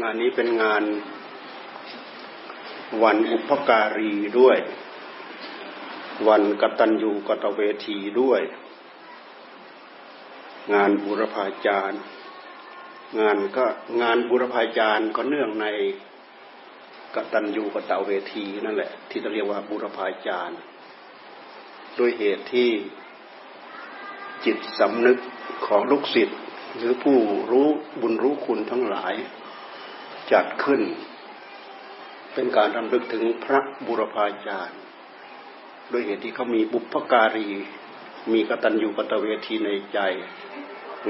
งานนี้เป็นงานวันอุปการีด้วย วันกตัญญูกตเวทีด้วย งานบุรพาจารย์ งานก็งานบุรพาจารย์ก็เนื่องในกตัญญูกตเวทีนั่นแหละ ที่เราเรียกว่าบุรพาจารย์ด้วยเหตุที่จิตสำนึกของลูกศิษย์หรือผู้รู้บุญรู้คุณทั้งหลาย จัดขึ้น เป็นการรำลึกถึงพระบุรพาจารย์ด้วยเหตุที่เขามีบุพการี มีกตัญญูกตเวทีในใจ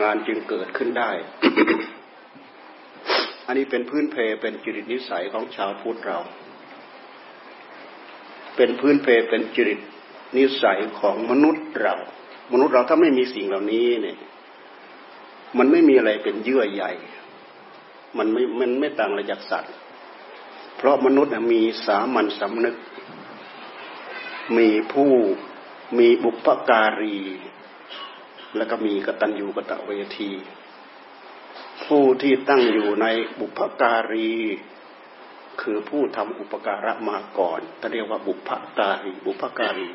งานจึงเกิดขึ้นได้ อันนี้เป็นพื้นเพเป็นจริตนิสัยของชาวพุทธเรา เป็นพื้นเพเป็นจริตนิสัยของมนุษย์เรา มนุษย์เราถ้าไม่มีสิ่งเหล่านี้เนี่ย มันไม่มีอะไรเป็นเยื่อใหญ่ มันไม่มันไม่ต่างอะไรจากสัตว์ เพราะมนุษย์มีสามัญสำนึก มีผู้มีบุพการี แล้วก็มีกตัญญูกตเวที ผู้ที่ตั้งอยู่ในบุพการี คือผู้ทำอุปการะมาก่อนถ้าเรียกว่าบุพการี บุพการี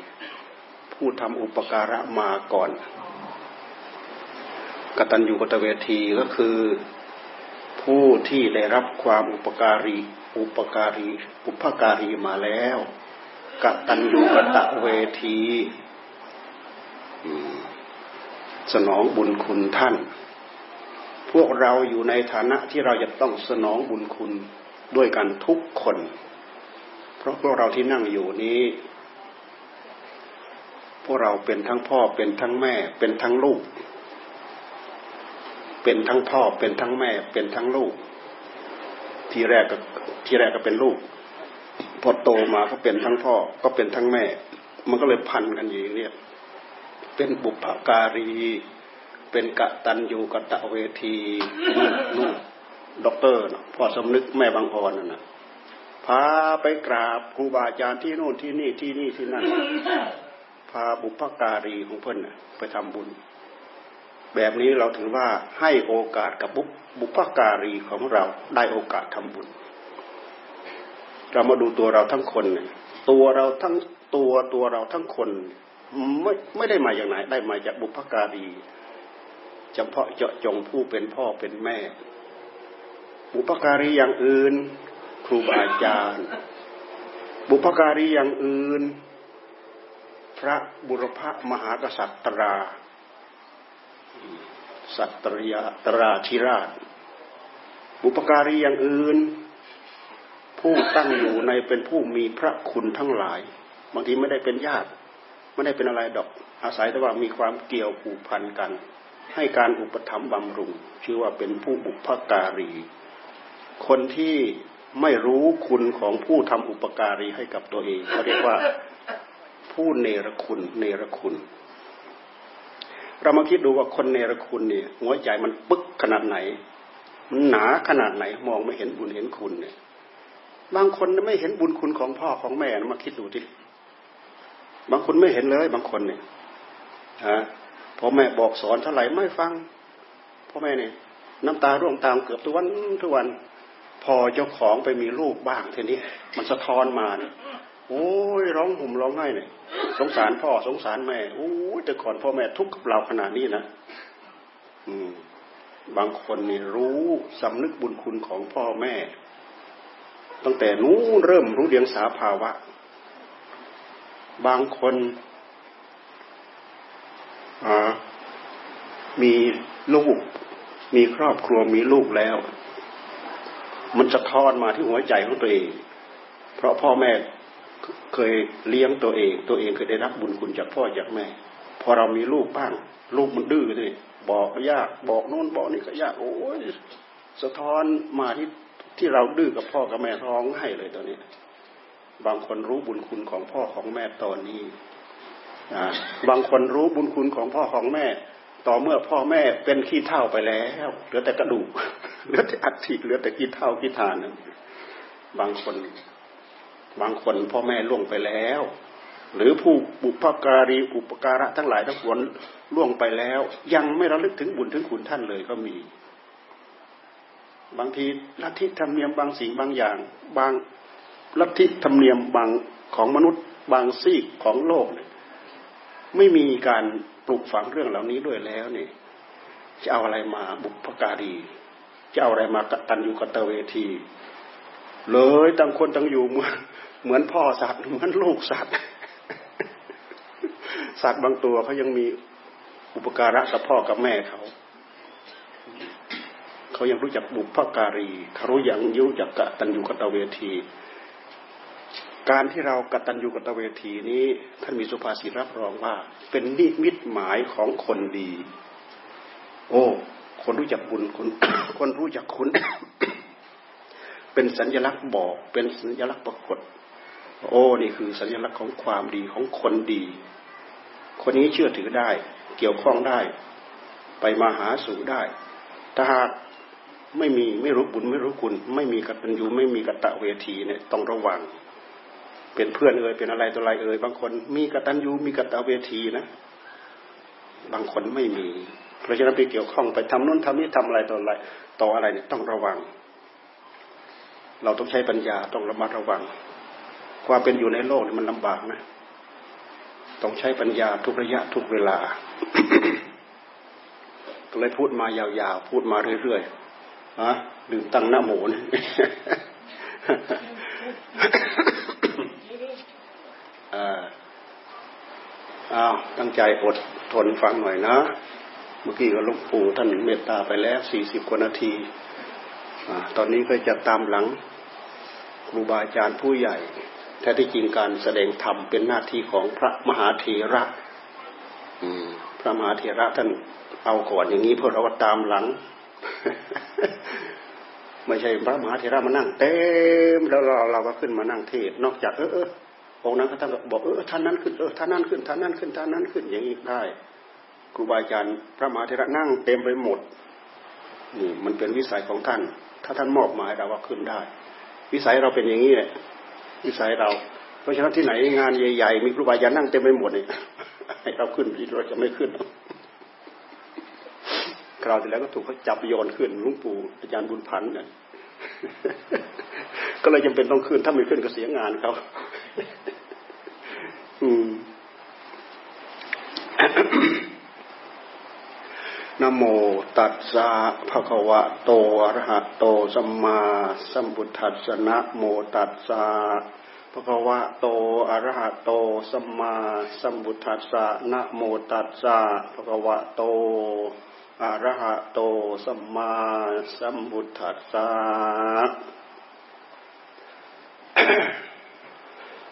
ผู้ทำอุปการะมาก่อนกตัญญูกตเวทีก็คือ ผู้ที่ได้รับความอุปการีอุปการีอุปการีมาแล้วกตัญญูกตะเวทีสนองบุญคุณท่าน พวกเราอยู่ในฐานะที่เราจะต้องสนองบุญคุณด้วยกันทุกคน เพราะพวกเราที่นั่งอยู่นี้ พวกเราเป็นทั้งพ่อเป็นทั้งแม่ เป็นทั้งลูก เป็นทั้งพ่อเป็นทั้งแม่เป็นทั้งลูก ทีแรกก็ทีแรกก็เป็นลูก พอโตมาก็เป็นทั้งพ่อก็เป็นทั้งแม่ มันก็เลยพันกันอยู่เนี่ยเป็นบุพการี เป็นกะตันยูกะตะเวทีนู่นด็อกเตอร์พ่อสมนึกแม่บางพรนั่นนะพาไปกราบครูบาอาจารย์ที่โน่นที่นี่ที่นี่ที่นั่นพาบุพการีของเพื่อนไปทำบุญ แบบนี้เราถือว่าให้โอกาสกับบุบพการีของเราได้โอกาสทำบุญ เรามาดูตัวเราทั้งคนเนี่ยตัวเราทั้งตัวตัวเราทั้งคนไม่ไม่ได้มาอย่างไหนได้มาจากบุพการีเฉพาะเจาะจงผู้เป็นพ่อเป็นแม่ บุพการีอย่างอื่น ครูบาอาจารย์ บุพการีอย่างอื่น พระบุรพมหากษัตรา สัตรยาตราธิราช บุปการีอย่างอื่น ผู้ตั้งอยู่ในเป็นผู้มีพระคุณทั้งหลาย บางทีไม่ได้เป็นญาติ ไม่ได้เป็นอะไรดอก อาศัยแต่ว่ามีความเกี่ยวผูกพันกัน ให้การอุปถัมภ์บำรุง ชื่อว่าเป็นผู้บุพการี คนที่ไม่รู้คุณของผู้ทำอุปการีให้กับตัวเองเขาเรียกว่าผู้เนรคุณเนรคุณ เรามาคิดดูว่าคนเนรคุณเนี่ย หัวใจมันปึ๊กขนาดไหน มันหนาขนาดไหนมองไม่เห็นบุญเห็นคุณเนี่ย บางคนไม่เห็นบุญคุณของพ่อของแม่นะมาคิดดูทีบางคนไม่เห็นเลย บางคนเนี่ยฮะพ่อแม่บอกสอนเท่าไหร่ไม่ฟังพ่อแม่เนี่ย น้ำตาร่วงตามเกือบทุกวันทุกวัน พอเจ้าของไปมีลูกบ้างทีนี้ มันสะท้อนมาเนี่ย โอ้ยร้องห่มร้องไห้เนี่ยสงสารพ่อสงสารแม่โอ้ยแต่ก่อนพ่อแม่ทุกข์กับเราขนาดนี้นะอืมบางคนนี่รู้สำนึกบุญคุณของพ่อแม่ ตั้งแต่นู้นเริ่มรู้เดียงสาภาวะ บางคนมีลูก มีครอบครัวมีลูกแล้ว มันจะทอนมาที่หัวใจของตัวเอง เพราะพ่อแม่ เคยเลี้ยงตัวเอง ตัวเองเคยได้รับบุญคุณจากพ่อจากแม่ พอเรามีลูกบ้าง ลูกมันดื้อเลยบอกยากบอกโน่นบอกนี่ก็ยากโอ้ยสะท้อนมาที่ที่เราดื้อกับพ่อกับแม่ร้องให้เลยตอนนี้ บางคนรู้บุญคุณของพ่อของแม่ตอนนี้บางคนรู้บุญคุณของพ่อของแม่ ต่อเมื่อพ่อแม่เป็นขี้เท่าไปแล้วเหลือแต่กระดูกเหลือแต่อัฐิเหลือแต่ขี้เท่าขี้ทานบางคน บางคนพ่อแม่ล่วงไปแล้ว หรือผู้บุพการีอุปการะทั้งหลายทั้งปวงล่วงไปแล้ว ยังไม่ระลึกถึงบุญถึงคุณท่านเลยก็มี บางทีลัทธิธรรมเนียมบางสิ่งบางอย่าง บางลัทธิธรรมเนียมบางของมนุษย์บางซีกของโลกเนี่ยไม่มีการปลูกฝังเรื่องเหล่านี้ด้วยแล้วเนี่ยจะเอาอะไรมาบุพการี จะเอาอะไรมากตันอยู่กตเวที เลยต่างคนต่างอยู่เมือน เหมือนพ่อสัตว์เหมือนลูกสัตว์ สัตว์บางตัวเขายังมีอุปการะกับพ่อกับแม่เขา เขายังรู้จักบุพการีเขารู้อยังยุจักกตันยูกตเวที การที่เรากตันยูกตเวทีนี้ท่านมีสุภาษิตรับรองว่า เป็นนิมิตหมายของคนดี โอ้คนรู้จักบุญคนคนรู้จักคุณ เป็นสัญลักษณ์บอก เป็นสัญลักษณ์ปรากฏ โอ้นี่คือสัญลักษณ์ของความดีของคนดี คนนี้เชื่อถือได้ เกี่ยวข้องได้ ไปมาหาสู่ได้ ถ้าหากไม่มีไม่รู้บุญไม่รู้คุณ ไม่มีกตัญญูไม่มีกตะเวทีเนี่ยต้องระวัง เป็นเพื่อนเอ่ยเป็นอะไรตัวอะไรเอ่ยบางคน มีกตัญญูมีกตะเวทีนะ บางคนไม่มี เพราะฉะนั้นไปเกี่ยวข้องไปทำนู่นทำนี่ทำอะไรต่ออะไรต่ออะไรเนี่ยต้องระวัง เราต้องใช้ปัญญาต้องระมัดระวัง ความเป็นอยู่ในโลกมันลำบากนะ ต้องใช้ปัญญาทุกระยะทุกเวลาก็เลยพูดมายาวๆ พูดมาเรื่อยๆฮะดื่มตั้งหน้าหมูนอ้าวตั้งใจอดทนฟังหน่อยนะ เมื่อกี้ก็ลุงปู่ท่านเมตตาไปแล้วสี่สิบกว่านาทีอตอนนี้ก็จะตามหลังครูบาอาจารย์ผู้ใหญ่ แท้ที่จริงการแสดงธรรมเป็นหน้าที่ของพระมหาเถระพระมหาเถระท่านเอาก่อนอย่างนี้เพื่อเราตามหลัง ไม่ใช่พระมหาเถระมานั่งเต็มแล้วเราเราก็ขึ้นมานั่งเทศนอกจากเออเออองค์นั้นก็ท่านบอกเออท่านนั้นขึ้นเออท่านนั้นขึ้นท่านนั้นขึ้นท่านนั้นขึ้นอย่างนี้ได้ครูบาอาจารย์พระมหาเถระนั่งเต็มไปหมดนี่มันเป็นวิสัยของท่าน ถ้าท่านมอบหมายเราว่าขึ้นได้ วิสัยเราเป็นอย่างนี้แหละ วิสัยเรา เพราะฉะนั้นที่ไหนงานใหญ่ๆ มีครูบาอาจารย์นั่งเต็มไปหมดเนี่ยให้เราขึ้นเราจะไม่ขึ้นคราวที่แล้วก็ถูกเขาจับโยนขึ้นลุงปู่อาจารย์บุญพันธ์เนี่ยก็เลยจำเป็นต้องขึ้น ถ้าไม่ขึ้นก็เสียงานเขาอืม นโมตัสสะภะคะวะโตอะระหะโตสัมมาสัมพุทธัสสะนะโมตัสสะภะคะวะโตอะระหะโตสัมมาสัมพุทธัสสะนะโมตัสสะภะคะวะโตอะระหะโตสัมมาสัมพุทธัสสะ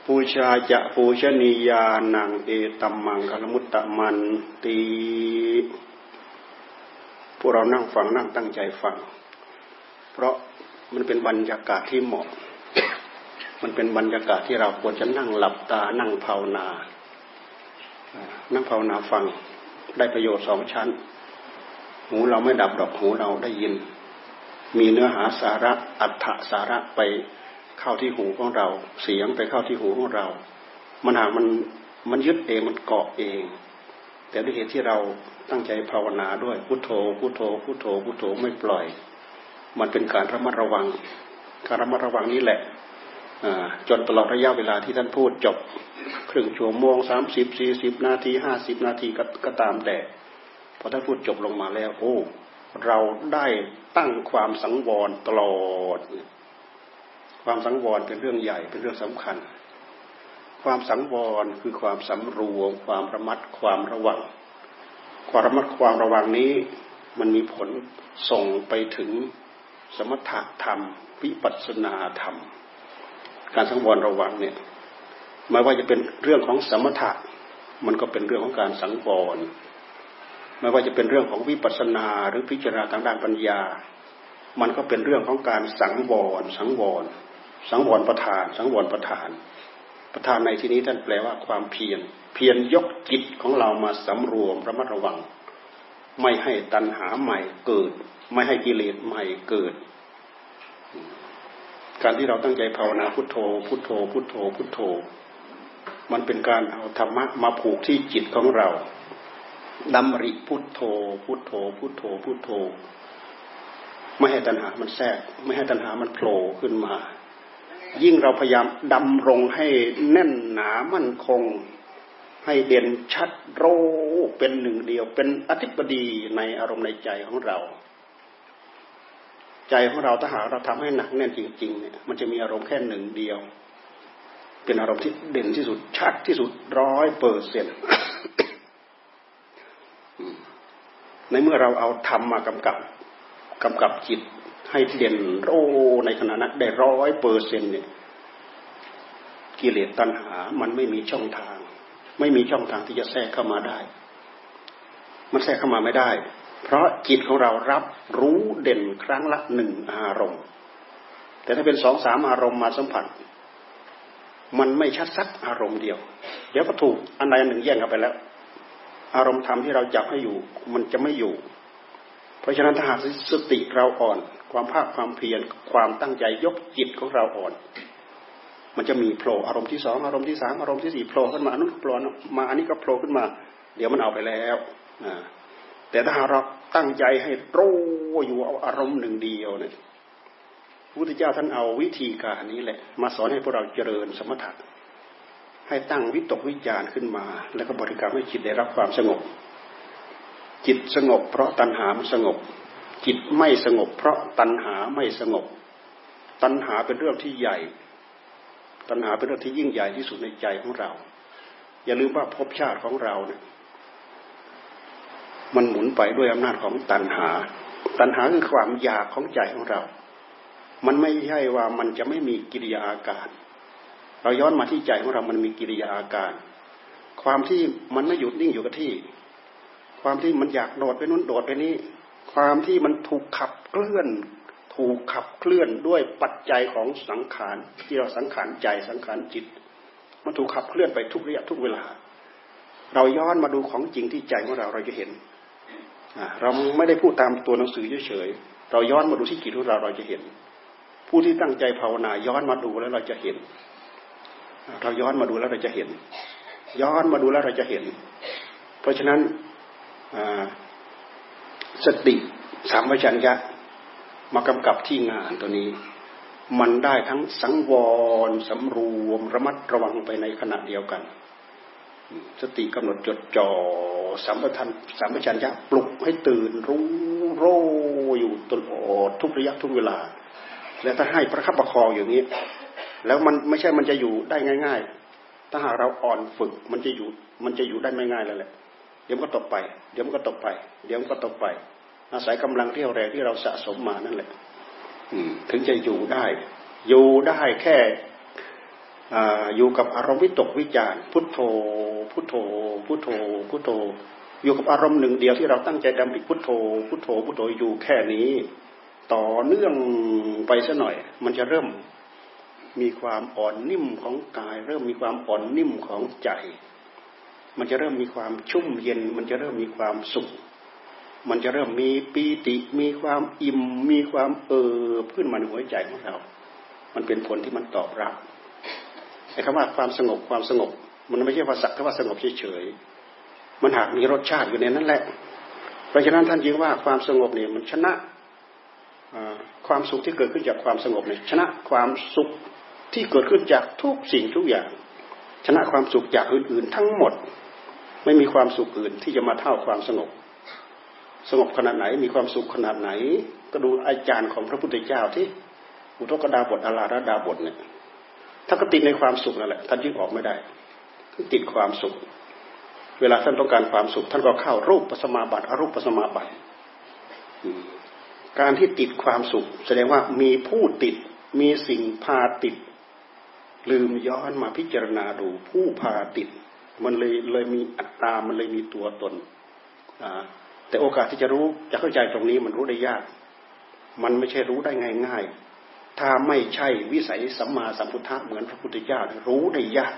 ปูชาจะปูชนียานังเอตัมมังคลมุตตะมันตี วกเรานั่งฟังนั่งตั้งใจฟัง เพราะมันเป็นบรรยากาศที่เหมาะ มันเป็นบรรยากาศที่เราควรจะนั่งหลับตานั่งภาวนา นั่งภาวนาฟังได้ประโยชน์สองชั้น หูเราไม่ดับดอกหูเราได้ยิน มีเนื้อหาสาระอัตถสาระไปเข้าที่หูของเรา เสียงไปเข้าที่หูของเรา มันหากมันมันยึดเองมันเกาะเอง แต่ด้วยเหตุที่เราตั้งใจภาวนาด้วยพุโทโธพุโทโธพุโทโธพุโทโธไม่ปล่อย มันเป็นการระมัดระวัง การระมัดระวังนี้แหละจนตลอดระยะเวลาที่ท่านพูดจบครึ่งชั่วโมงสามสิบสี่สิบนาทีห้าสิบนาทีก็ตามแต่พอท่านพูดจบลงมาแล้วโอ้เราได้ตั้งความสังวรตลอด ความสังวรเป็นเรื่องใหญ่เป็นเรื่องสำคัญ ความสังวรคือความสำรวม ความระมัดความระวัง ความระมัดความระวังนี้ มันมีผลส่งไปถึงสมถะธรรม วิปัสนาธรรม การสังวรระวังเนี่ยไม่ว่าจะเป็นเรื่องของสมถะ มันก็เป็นเรื่องของการสังวรไม่ว่าจะเป็นเรื่องของวิปัสนาหรือพิจารณาทางด้านปัญญา มันก็เป็นเรื่องของการสังวร สังวร สังวรประธาน สังวรประธาน ประธานในที่นี้ท่านแปลว่าความเพียรเพียรยกจิตของเรามาสำรวมระมัดระวัง ไม่ให้ตัณหาใหม่เกิด ไม่ให้กิเลสใหม่เกิด การที่เราตั้งใจภาวนาพุทโธ พุทโธ พุทโธ พุทโธ มันเป็นการเอาธรรมะมาผูกที่จิตของเราดำริพุทโธ พุทโธ พุทโธ พุทโธ ไม่ให้ตัณหามันแทรก ไม่ให้ตัณหามันโผล่ขึ้นมา ยิ่งเราพยายามดำรงให้แน่นหนามั่นคง ให้เด่นชัดโรเป็นหนึ่งเดียว เป็นอธิปดีในอารมณ์ในใจของเรา ใจของเราถ้าหากเราทำให้หนักแน่นจริงๆเนี่ยมันจะมีอารมณ์แค่หนึ่งเดียว เป็นอารมณ์ที่เด่นที่สุดชัดที่สุดร้อยเปอร์เซ็นต์ในเมื่อเราเอาธรรมมากำกับกำกับจิต ให้เด่นโรในขณะนั้นได้ร้อยเปอร์เซ็นเนี่ยกิเลสตัณหา มันไม่มีช่องทาง ไม่มีช่องทางที่จะแทรกเข้ามาได้ มันแทรกเข้ามาไม่ได้ เพราะจิตของเรารับรู้เด่นครั้งละหนึ่งอารมณ์ แต่ถ้าเป็นสองสามอารมณ์มาสัมผัส มันไม่ชัดสักอารมณ์เดียว เดี๋ยวก็ถูกอันใดอันหนึ่งแย่งกันไปแล้ว อารมณ์ธรรมที่เราจับให้อยู่ มันจะไม่อยู่ เพราะฉะนั้นถ้าหากสติเราอ่อน ความภาคความเพียรความตั้งใจยกจิตของเราอ่อน มันจะมีโผล่อารมณ์ที่สองอารมณ์ที่สามอารมณ์ที่สี่โผล่ขึ้นมาอันนู้นโผล่มาอันนี้ก็โผล่ขึ้นมา เดี๋ยวมันเอาไปแล้วแต่ถ้าเราตั้งใจให้รู้อยู่เอาอารมณ์หนึ่งเดียวเนี่ยพระพุทธเจ้าท่านเอาวิธีการนี้แหละ มาสอนให้พวกเราเจริญสมถะให้ตั้งวิตกวิจารขึ้นมา แล้วก็บริกรรมให้จิตได้รับความสงบ จิตสงบเพราะตัณหามันสงบ จิตไม่สงบ เพราะตัณหาไม่สงบ ตัณหาเป็นเรื่องที่ใหญ่ ตัณหาเป็นเรื่องที่ยิ่งใหญ่ที่สุดในใจของเรา อย่าลืมว่าภพชาติของเราเนี่ยมันหมุนไปด้วยอำนาจของตัณหา ตัณหาคือความอยากของใจของเรา มันไม่ใช่ว่ามันจะไม่มีกิริยาอาการ เราย้อนมาที่ใจของเรา มันมีกิริยาอาการ ความที่มันไม่หยุดนิ่งอยู่กับที่ ความที่มันอยากโดดไปนู้นโดดไปนี้ ความที่มันถูกขับเคลื่อน ถูกขับเคลื่อนด้วยปัจจัยของสังขารที่เราสังขารใจสังขารจิต มันถูกขับเคลื่อนไปทุกระยะทุกเวลา เราย้อนมาดูของจริงที่ใจของเราเราจะเห็นเราไม่ได้พูดตามตัวหนังสือเฉยๆเราย้อนมาดูที่จิตของเราเราจะเห็น ผู้ที่ตั้งใจภาวนาย้อนมาดูแล้วเราจะเห็น เราย้อนมาดูแล้วเราจะเห็น ย้อนมาดูแล้วเราจะเห็น เพราะฉะนั้น สติสามชัญญะมากำกับที่งานตัวนี้ มันได้ทั้งสังวรสำรวมระมัดระวังไปในขณะเดียวกัน สติกำหนดจดจ่อสัมปทันสัมปชัญญะปลุกให้ตื่นรู้โรอยู่ตลอดทุกระยะทุกเวลา และถ้าให้ประคับประคองอย่างนี้ แล้วมันไม่ใช่มันจะอยู่ได้ง่าย ๆ ถ้าหากเราอ่อนฝึกมันจะอยู่มันจะอยู่ได้ไม่ง่ายแล้วแหละ เดี๋ยวมันก็ตกไป เดี๋ยวมันก็ตกไป เดี๋ยวมันก็ตกไป อาศัยกำลังเรี่ยวแรงที่เราสะสมมานั่นแหละถึงจะอยู่ได้ อยู่ได้แค่อยู่กับอารมณ์วิตกวิจารพุทโธ พุทโธ พุทโธ พุทโธ อยู่กับอารมณ์หนึ่งเดียวที่เราตั้งใจดำริพุทโธ พุทโธ พุทโธอยู่แค่นี้ ต่อเนื่องไปสัหน่อย มันจะเริ่มมีความอ่อนนิ่มของกาย เริ่มมีความอ่อนนิ่มของใจ มันจะเริ่มมีความชุ่มเย็น มันจะเริ่มมีความสุข มันจะเริ่มมีปีติ มีความอิ่ม มีความเออขึ้นมาในหัวใจของเรา มันเป็นผลที่มันตอบรับไอ้คำว่าความสงบความสงบ มันไม่ใช่ว่าสักแต่ว่าสงบเฉยๆ มันหากมีรสชาติอยู่ในนั้นแหละ เพราะฉะนั้นท่านจึงว่าความสงบเนี่ยมันชนะความสุขที่เกิดขึ้นจากความสงบเนี่ยชนะความสุขที่เกิดขึ้นจากทุกสิ่งทุกอย่าง ชนะความสุขจากอื่นๆ ทั้งหมด ไม่มีความสุขอื่นที่จะมาเท่าความสงบ สงบขนาดไหนมีความสุขขนาดไหน ก็ดูอาจารย์ของพระพุทธเจ้าที่อุทกดาบทอาราระดาบทเนี่ยถ้าก็ติดในความสุขนั่นแหละท่านยึดออกไม่ได้ติดความสุข เวลาท่านต้องการความสุข ท่านก็เข้ารูปปัสมาบัติอรูปปัสมาบัติการที่ติดความสุข แสดงว่ามีผู้ติดมีสิ่งพาติด ลืมย้อนมาพิจารณาดูผู้พาติด มันเลยเลยมีอัตตา มันเลยมีตัวตน แต่โอกาสที่จะรู้จะเข้าใจตรงนี้มันรู้ได้ยาก มันไม่ใช่รู้ได้ง่ายๆ ถ้าไม่ใช่วิสัยสัมมาสัมพุทธะเหมือนพระพุทธเจ้ารู้ได้ยาก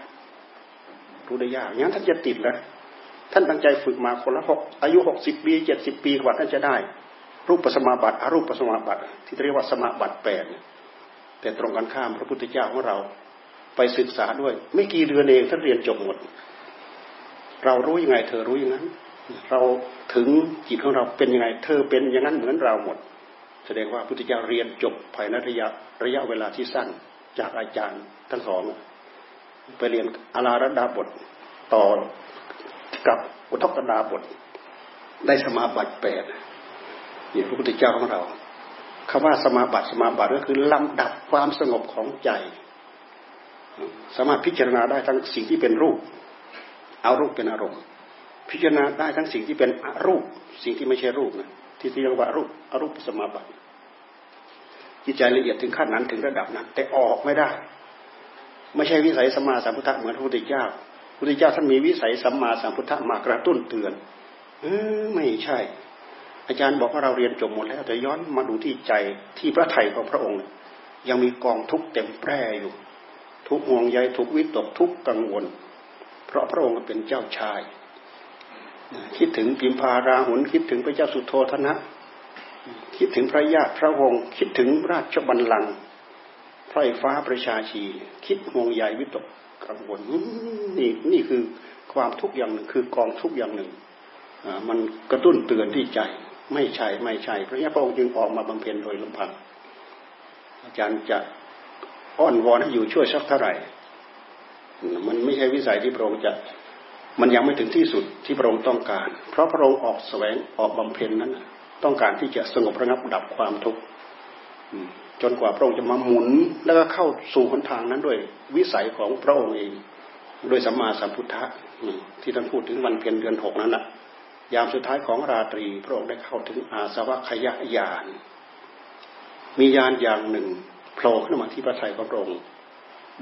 รู้ได้ยากงั้นท่านจะติดแล้วท่านตั้งใจฝึกมาคนละหกอายุหกสิบปีเจ็ดสิบปีกว่าท่านจะได้ รูปปัสมาบัติอารูปปัสมาบัติที่เรียกว่าสมาบัติแปดแต่ตรงกันข้ามพระพุทธเจ้าของเรา ไปศึกษาด้วย ไม่กี่เดือนเองท่านเรียนจบหมด เรารู้ยังไง เธอรู้อย่างนั้น เราถึงจิตของเราเป็นยังไง เธอเป็นอย่างนั้นเหมือนเราหมด แสดงว่าพุทธเจ้าเรียนจบภายในระยะระยะเวลาที่สั้นจากอาจารย์ทั้งสองไปเรียนอาราระดาบทต่อกับอุทกดาบท ได้สมาบัติแปดนี่พระพุทธเจ้าของเราคำว่าสมาบัติสมาบัติก็คือลำดับความสงบของใจ สามารถพิจารณาได้ทั้งสิ่งที่เป็นรูป เอารูปเป็นอารมณ์ พิจารณาได้ทั้งสิ่งที่เป็นอรูป สิ่งที่ไม่ใช่รูปนะที่เรียกว่ารูปอรูปสมาบัติจิตใจละเอียดถึงขั้นนั้นถึงระดับนั้น แต่ออกไม่ได้ ไม่ใช่วิสัยสัมมาสัมพุทธะเหมือนพระพุทธเจ้าพระพุทธเจ้าท่านมีวิสัยสัมมาสัมพุทธะมากระตุ้นเตือนเออไม่ใช่ อาจารย์บอกว่าเราเรียนจบหมดแล้วแต่ย้อนมาดูที่ใจที่พระไถ่ของพระองค์ ยังมีกองทุกข์เต็มแปร่อยู่ ทุกห่วงใยทุกวิตกทุกกังวล เพราะพระองค์เป็นเจ้าชาย คิดถึงพิมพาราหุนคิดถึงพระเจ้าสุโธธนะ คิดถึงพระญาติพระวงศ์คิดถึงราชบัลลังก์พระฟ้าประชาชี คิดห่วงใยวิตกกังวลนี่นี่คือความทุกข์อย่างหนึ่งคือกองทุกข์อย่างหนึ่งมันกระตุ้นเตือนที่ใจไม่ใช่ไม่ใช่พระยาพระองค์จึงออกมาบำเพ็ญโดยลำพังอาจารย์จะอ้อนวอนให้อยู่ช่วยสักเท่าไหร่ มันไม่ใช่วิสัยที่พระองค์จะมันยังไม่ถึงที่สุดที่พระองค์ต้องการ เพราะพระองค์ออกแสวงออกบำเพ็ญนั้น ต้องการที่จะสงบระงับดับความทุกข์จนกว่าพระองค์จะมาหมุนแล้วก็เข้าสู่หนทางนั้นด้วยวิสัยของพระองค์เองโดยสัมมาสัมพุทธะที่ท่านพูดถึงวันเพ็ญเดือนหกนั้นแหละยามสุดท้ายของราตรี พระองค์ได้เข้าถึงอาสวะขยะยานมียานอย่างหนึ่งโผล่ขึ้นมาที่พระทัยของพระองค์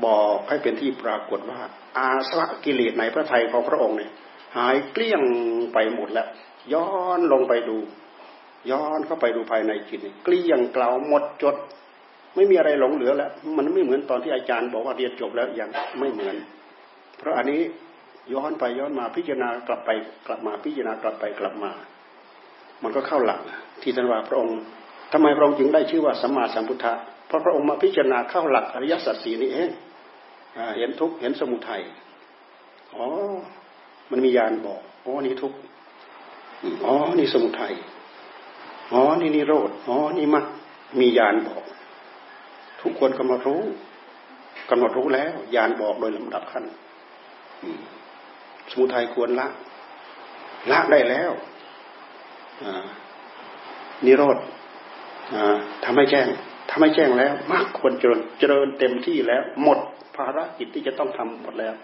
บอกให้เป็นที่ปรากฏว่า อาสวะกิเลสในพระทัยของพระองค์เนี่ยหายเกลี้ยงไปหมดแล้ว ย้อนลงไปดู ย้อนเข้าไปดูภายในจิตเกลี้ยงเกลาหมดจด ไม่มีอะไรหลงเหลือแล้ว มันไม่เหมือนตอนที่อาจารย์บอกว่าเรียนจบแล้วยังไม่เหมือน เพราะอันนี้ย้อนไปย้อนมาพิจารณากลับไปกลับมาพิจารณากลับไปกลับมา มันก็เข้าหลักที่ท่านว่าพระองค์ทำไมพระองค์จึงได้ชื่อว่าสัมมาสัมพุทธะเพราะพระองค์มาพิจารณาเข้าหลักอริยสัจสีนี่เอง เห็นทุกเห็นสมุทัยอ๋อ มันมียานบอกอ๋อนี่ทุกอ๋อนี่สมุทัยอ๋อนี่นิโรธอ๋อนี่มัดมียานบอก ทุกคนกำหนดรู้กำหนดรู้แล้วยานบอกโดยลำดับขั้นสมุทัยควรละ ละได้แล้วนิโรธทำให้แจ้ง ทำให้แจ้งแล้วมากควรเจริญเจริญเต็มที่แล้ว หมดภารกิจที่จะต้องทำหมดแล้ว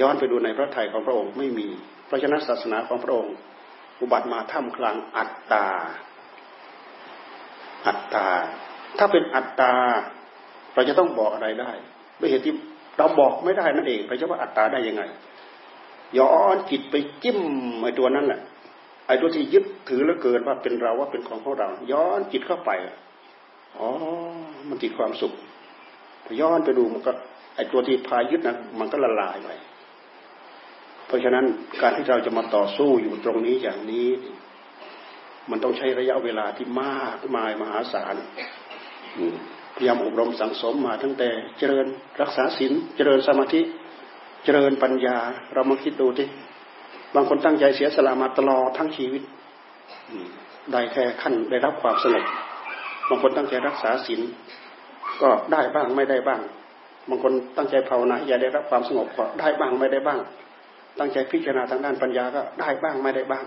ย้อนไปดูในพระไถ่ของพระองค์ไม่มี เพราะฉะนั้นศาสนาของพระองค์ อุบัติมาท่ามกลางอัตตา อัตตา ถ้าเป็นอัตตา เราจะต้องบอกอะไรได้ด้วยเหตุที่เราบอกไม่ได้นั่นเองเราจะว่าอัตตาได้ยังไง ย้อนจิตไปจิ้มไอ้ตัวนั้นแหละไอ้ตัวที่ยึดถือแล้วเกิดว่าเป็นเราว่าเป็นของของเรา ย้อนจิตเข้าไป อ๋อ มันติดความสุขพย้อนไปดูมันก็ไอตัวที่พายึดนะมันก็ละลายไปเพราะฉะนั้นการที่เราจะมาต่อสู้อยู่ตรงนี้อย่างนี้ มันต้องใช้ระยะเวลาที่มากมายมหาศาลพยายามอบรมสังสมมาตั้งแต่เจริญรักษาศีลเจริญสมาธิ เจริญปัญญา เรามาคิดดูที่บางคนตั้งใจเสียสละมาตลอดทั้งชีวิตได้แค่ขั้นได้รับความสงบ บางคนตั้งใจรักษาศีลก็ได้บ้างไม่ได้บ้าง บางคนตั้งใจภาวนาอย่าได้รับความสงบก็ได้บ้างไม่ได้บ้าง ตั้งใจพิจารณาทางด้านปัญญาก็ได้บ้างไม่ได้บ้าง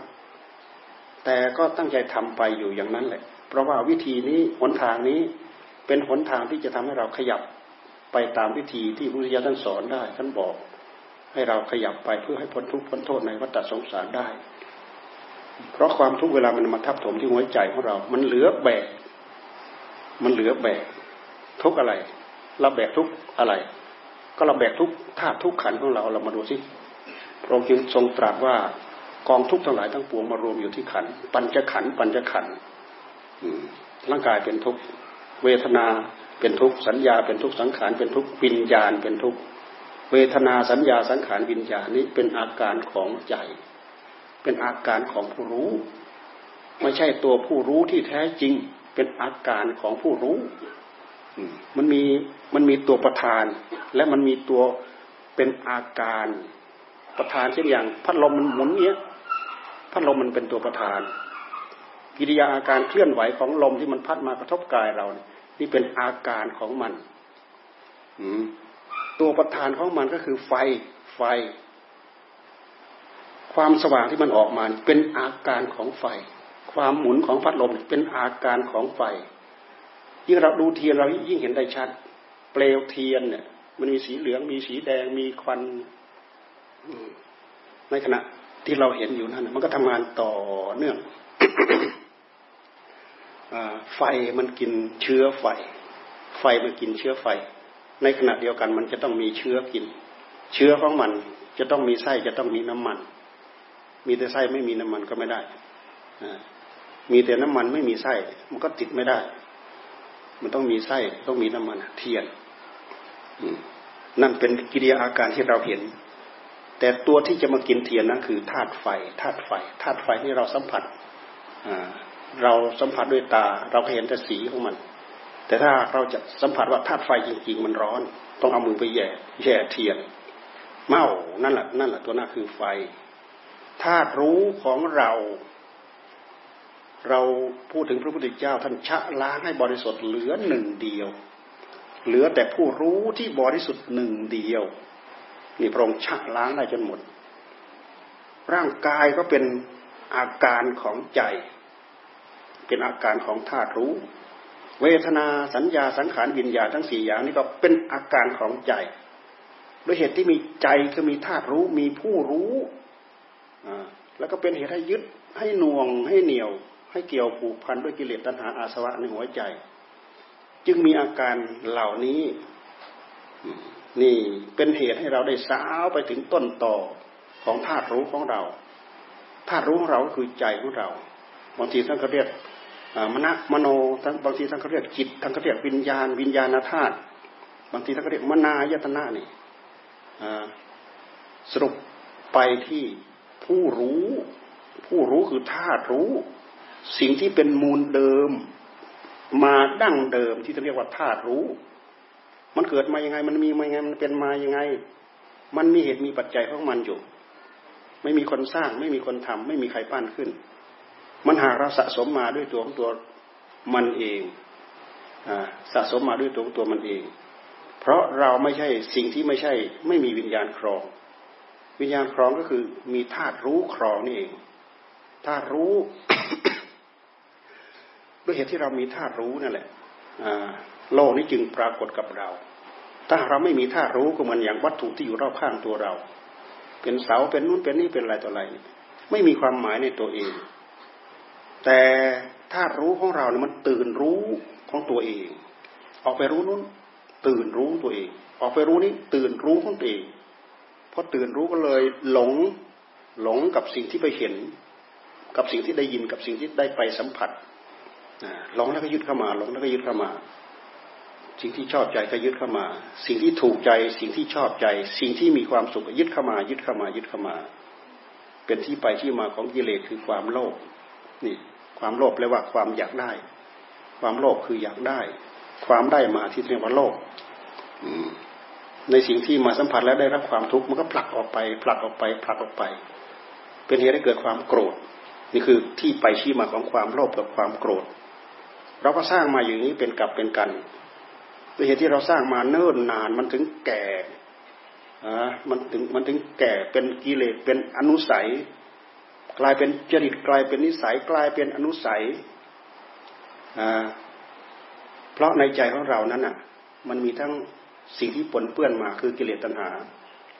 แต่ก็ตั้งใจทำไปอยู่อย่างนั้นแหละ เพราะว่าวิธีนี้หนทางนี้เป็นหนทางที่จะทำให้เราขยับไปตามวิธีที่พระพุทธเจ้าท่านสอนได้ท่านบอก ให้เราขยับไปเพื่อให้พ้นทุกข์พ้นโทษในวัฏสงสารได้ เพราะความทุกเวลามันมาทับถมที่หัวใจของเรา มันเหลือแบก มันเหลือแบกทุกอะไรเราแบกทุกอะไร ก็เราแบกทุกธาตุทุกขันของเราเรามาดูสิพระองค์จึงทรงตรัสว่ากองทุกทั้งหลายทั้งปวงมารวมอยู่ที่ขัน ปัญจขันปัญจขันร่างกายเป็นทุกเวทนาเป็นทุกสัญญาเป็นทุกสังขารเป็นทุกวิญญาณเป็นทุกเวทนาสัญญาสังขารวิญญาณนี้เป็นอาการของใจ เป็นอาการของผู้รู้ ไม่ใช่ตัวผู้รู้ที่แท้จริง เป็นอาการของผู้รู้มันมีมันมีตัวประธาน และมันมีตัวเป็นอาการประธานเช่นอย่าง พัดลมมันหมุนเนี้ยพัดลมมันเป็นตัวประธาน กิริยาอาการเคลื่อนไหวของลมที่มันพัดมากระทบกายเราเนี่ยนี่เป็นอาการของมันตัวประธานของมันก็คือไฟไฟ ความสว่างที่มันออกมาเป็นอาการของไฟ ความหมุนของพัดลมเป็นอาการของไฟ ยิ่งเราดูเทียนเรายิ่งเห็นได้ชัด เปลวเทียนเนี่ย มันมีสีเหลืองมีสีแดงมีควันในขณะที่เราเห็นอยู่นั่นมันก็ทำงานต่อเนื่องไฟมันกินเชื้อไฟ ไฟมันกินเชื้อไฟ ในขณะเดียวกันมันจะต้องมีเชื้อกิน เชื้อของมันจะต้องมีไส้จะต้องมีน้ำมัน มีแต่ไส้ไม่มีน้ำมันก็ไม่ได้ มีแต่น้ำมันไม่มีไส้ มันก็ติดไม่ได้ มันต้องมีไส้ต้องมีน้ำมันเทียนนั่นเป็นกิริยาอาการที่เราเห็น แต่ตัวที่จะมากินเทียนนั้นคือธาตุไฟธาตุไฟธาตุไฟที่เราสัมผัสเราสัมผัสด้วยตา เราเห็นแต่สีของมัน แต่ถ้าเราจะสัมผัสว่าธาตุไฟจริง ๆ มันร้อน ต้องเอามือไปแย่แย่เทียน เมานั่นแหละนั่นแหละตัวนั้นคือไฟธาตุรู้ของเรา เราพูดถึงพระพุทธเจ้าท่านชะล้างให้บริสุทธิ์เหลือหนึ่งเดียว เหลือแต่ผู้รู้ที่บริสุทธิ์หนึ่งเดียวนี่พระองค์ชะล้างได้จนหมด ร่างกายก็เป็นอาการของใจ เป็นอาการของธาตุรู้ เวทนาสัญญาสังขารวิญญาทั้งสี่อย่างนี้ก็เป็นอาการของใจด้วยเหตุที่มีใจคือมีธาตุรู้มีผู้รู้แล้วก็เป็นเหตุให้ยึดให้หน่วงให้เหนียว ให้เกี่ยวผูกพันด้วยกิเลสตัณหาอาสวะในหัวใจ จึงมีอาการเหล่านี้ นี่เป็นเหตุให้เราได้สาวไปถึงต้นต่อของธาตุรู้ของเราธาตุรู้ของเราคือใจของเราบางทีท่านก็เรียกมณะมโนทั้งบางทีท่านก็เรียกจิตท่านก็เรียกวิญญาณ วิญญาณธาตุบางทีท่านก็เรียกมนายตนะนี่สรุปไปที่ผู้รู้ ผู้รู้คือธาตุรู้ สิ่งที่เป็นมูลเดิม มาดั้งเดิมที่จะเรียกว่าธาตุรู้ มันเกิดมายังไง มันมีมายังไงมันเป็นมายังไง มันมีเหตุมีปัจจัยของมันอยู่ ไม่มีคนสร้าง ไม่มีคนทำไม่มีใครปั้นขึ้น มันหากเราสะสมมาด้วยตัวของตัวมันเองอสะสมมาด้วยตัวของตัวมันเอง เพราะเราไม่ใช่สิ่งที่ไม่ใช่ ไม่มีวิญญาณครอง วิญญาณครองก็คือมีธาตุรู้ครองนี่เองธาตุรู้ ด้วยเหตุที่เรามีธาตุรู้นั่นแหละโลกนี้จึงปรากฏกับเรา ถ้าเราไม่มีธาตุรู้ก็เหมือนอย่างวัตถุที่อยู่รอบข้างตัวเรา เป็นเสาเป็นนู่นเป็นนี่เป็นอะไรต่ออะไร ไม่มีความหมายในตัวเอง แต่ถ้ารู้ของเราเนี่ยมันตื่นรู้ของตัวเอง ออกไปรู้นู้นตื่นรู้ตัวเอง ออกไปรู้นี้ตื่นรู้ของตัวเองพอตื่นรู้ก็เลยหลงหลงกับสิ่งที่ไปเห็น กับสิ่งที่ได้ยินกับสิ่งที่ได้ไปสัมผัส หลงแล้วก็ยึดเข้ามาหลงแล้วก็ยึดเข้ามา สิ่งที่ชอบใจก็ยึดเข้ามา สิ่งที่ถูกใจ สิ่งที่ชอบใจ สิ่งที่มีความสุขยึดเข้ามา ยึดเข้ามา ยึดเข้ามา เป็นที่ไปที่มาของกิเลสคือความโลภนี่ความโลภแปลว่าความอยากได้ ความโลภคืออยากได้ ความได้มาที่เรียกว่าโลภในสิ่งที่มาสัมผัสแล้วได้รับความทุกข์มันก็ผลักออกไปผลักออกไปผลักออกไป เป็นเหตุให้เกิดความโกรธ นี่คือที่ไปชี้มาของความโลภกับความโกรธ เราก็สร้างมาอย่างนี้เป็นกับเป็นกันด้วยเหตุที่เราสร้างมาเนิ่นนานมันถึงแก่อ่ามันถึงมันถึงแก่เป็นกิเลสเป็นอนุสัย กลายเป็นจริตกลายเป็นนิสัยกลายเป็นอนุสัยเพราะในใจของเรานั้นอะ มันมีทั้งสิ่งที่ปนเปื้อนมาคือกิเลสตัณหา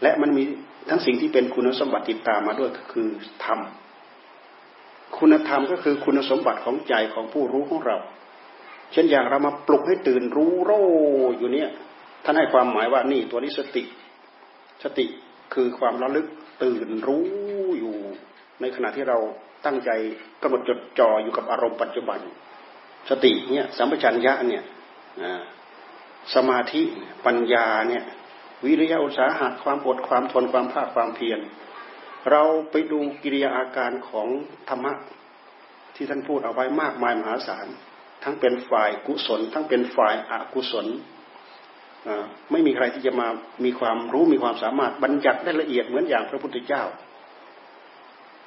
และมันมีทั้งสิ่งที่เป็นคุณสมบัติติดตามมาด้วยคือธรรมคุณธรรมก็คือคุณสมบัติของใจของผู้รู้ของเรา เช่นอย่างเรามาปลุกให้ตื่นรู้โรอยู่เนี่ยท่านให้ความหมายว่านี่ตัวนี้สติ สติคือความระลึกตื่นรู้อยู่ ในขณะที่เราตั้งใจกำหนดจดจ่ออยู่กับอารมณ์ปัจจุบัน สติเนี่ยสัมปชัญญะเนี่ยสมาธิปัญญาเนี่ยวิริยะอุตสาหะความอดความทนความภาคความเพียรเราไปดูกิริยาอาการของธรรมะที่ท่านพูดเอาไว้มากมายมหาศาล ทั้งเป็นฝ่ายกุศล ทั้งเป็นฝ่ายอกุศลไม่มีใครที่จะมามีความรู้มีความสามารถบัญญัติได้ละเอียดเหมือนอย่างพระพุทธเจ้า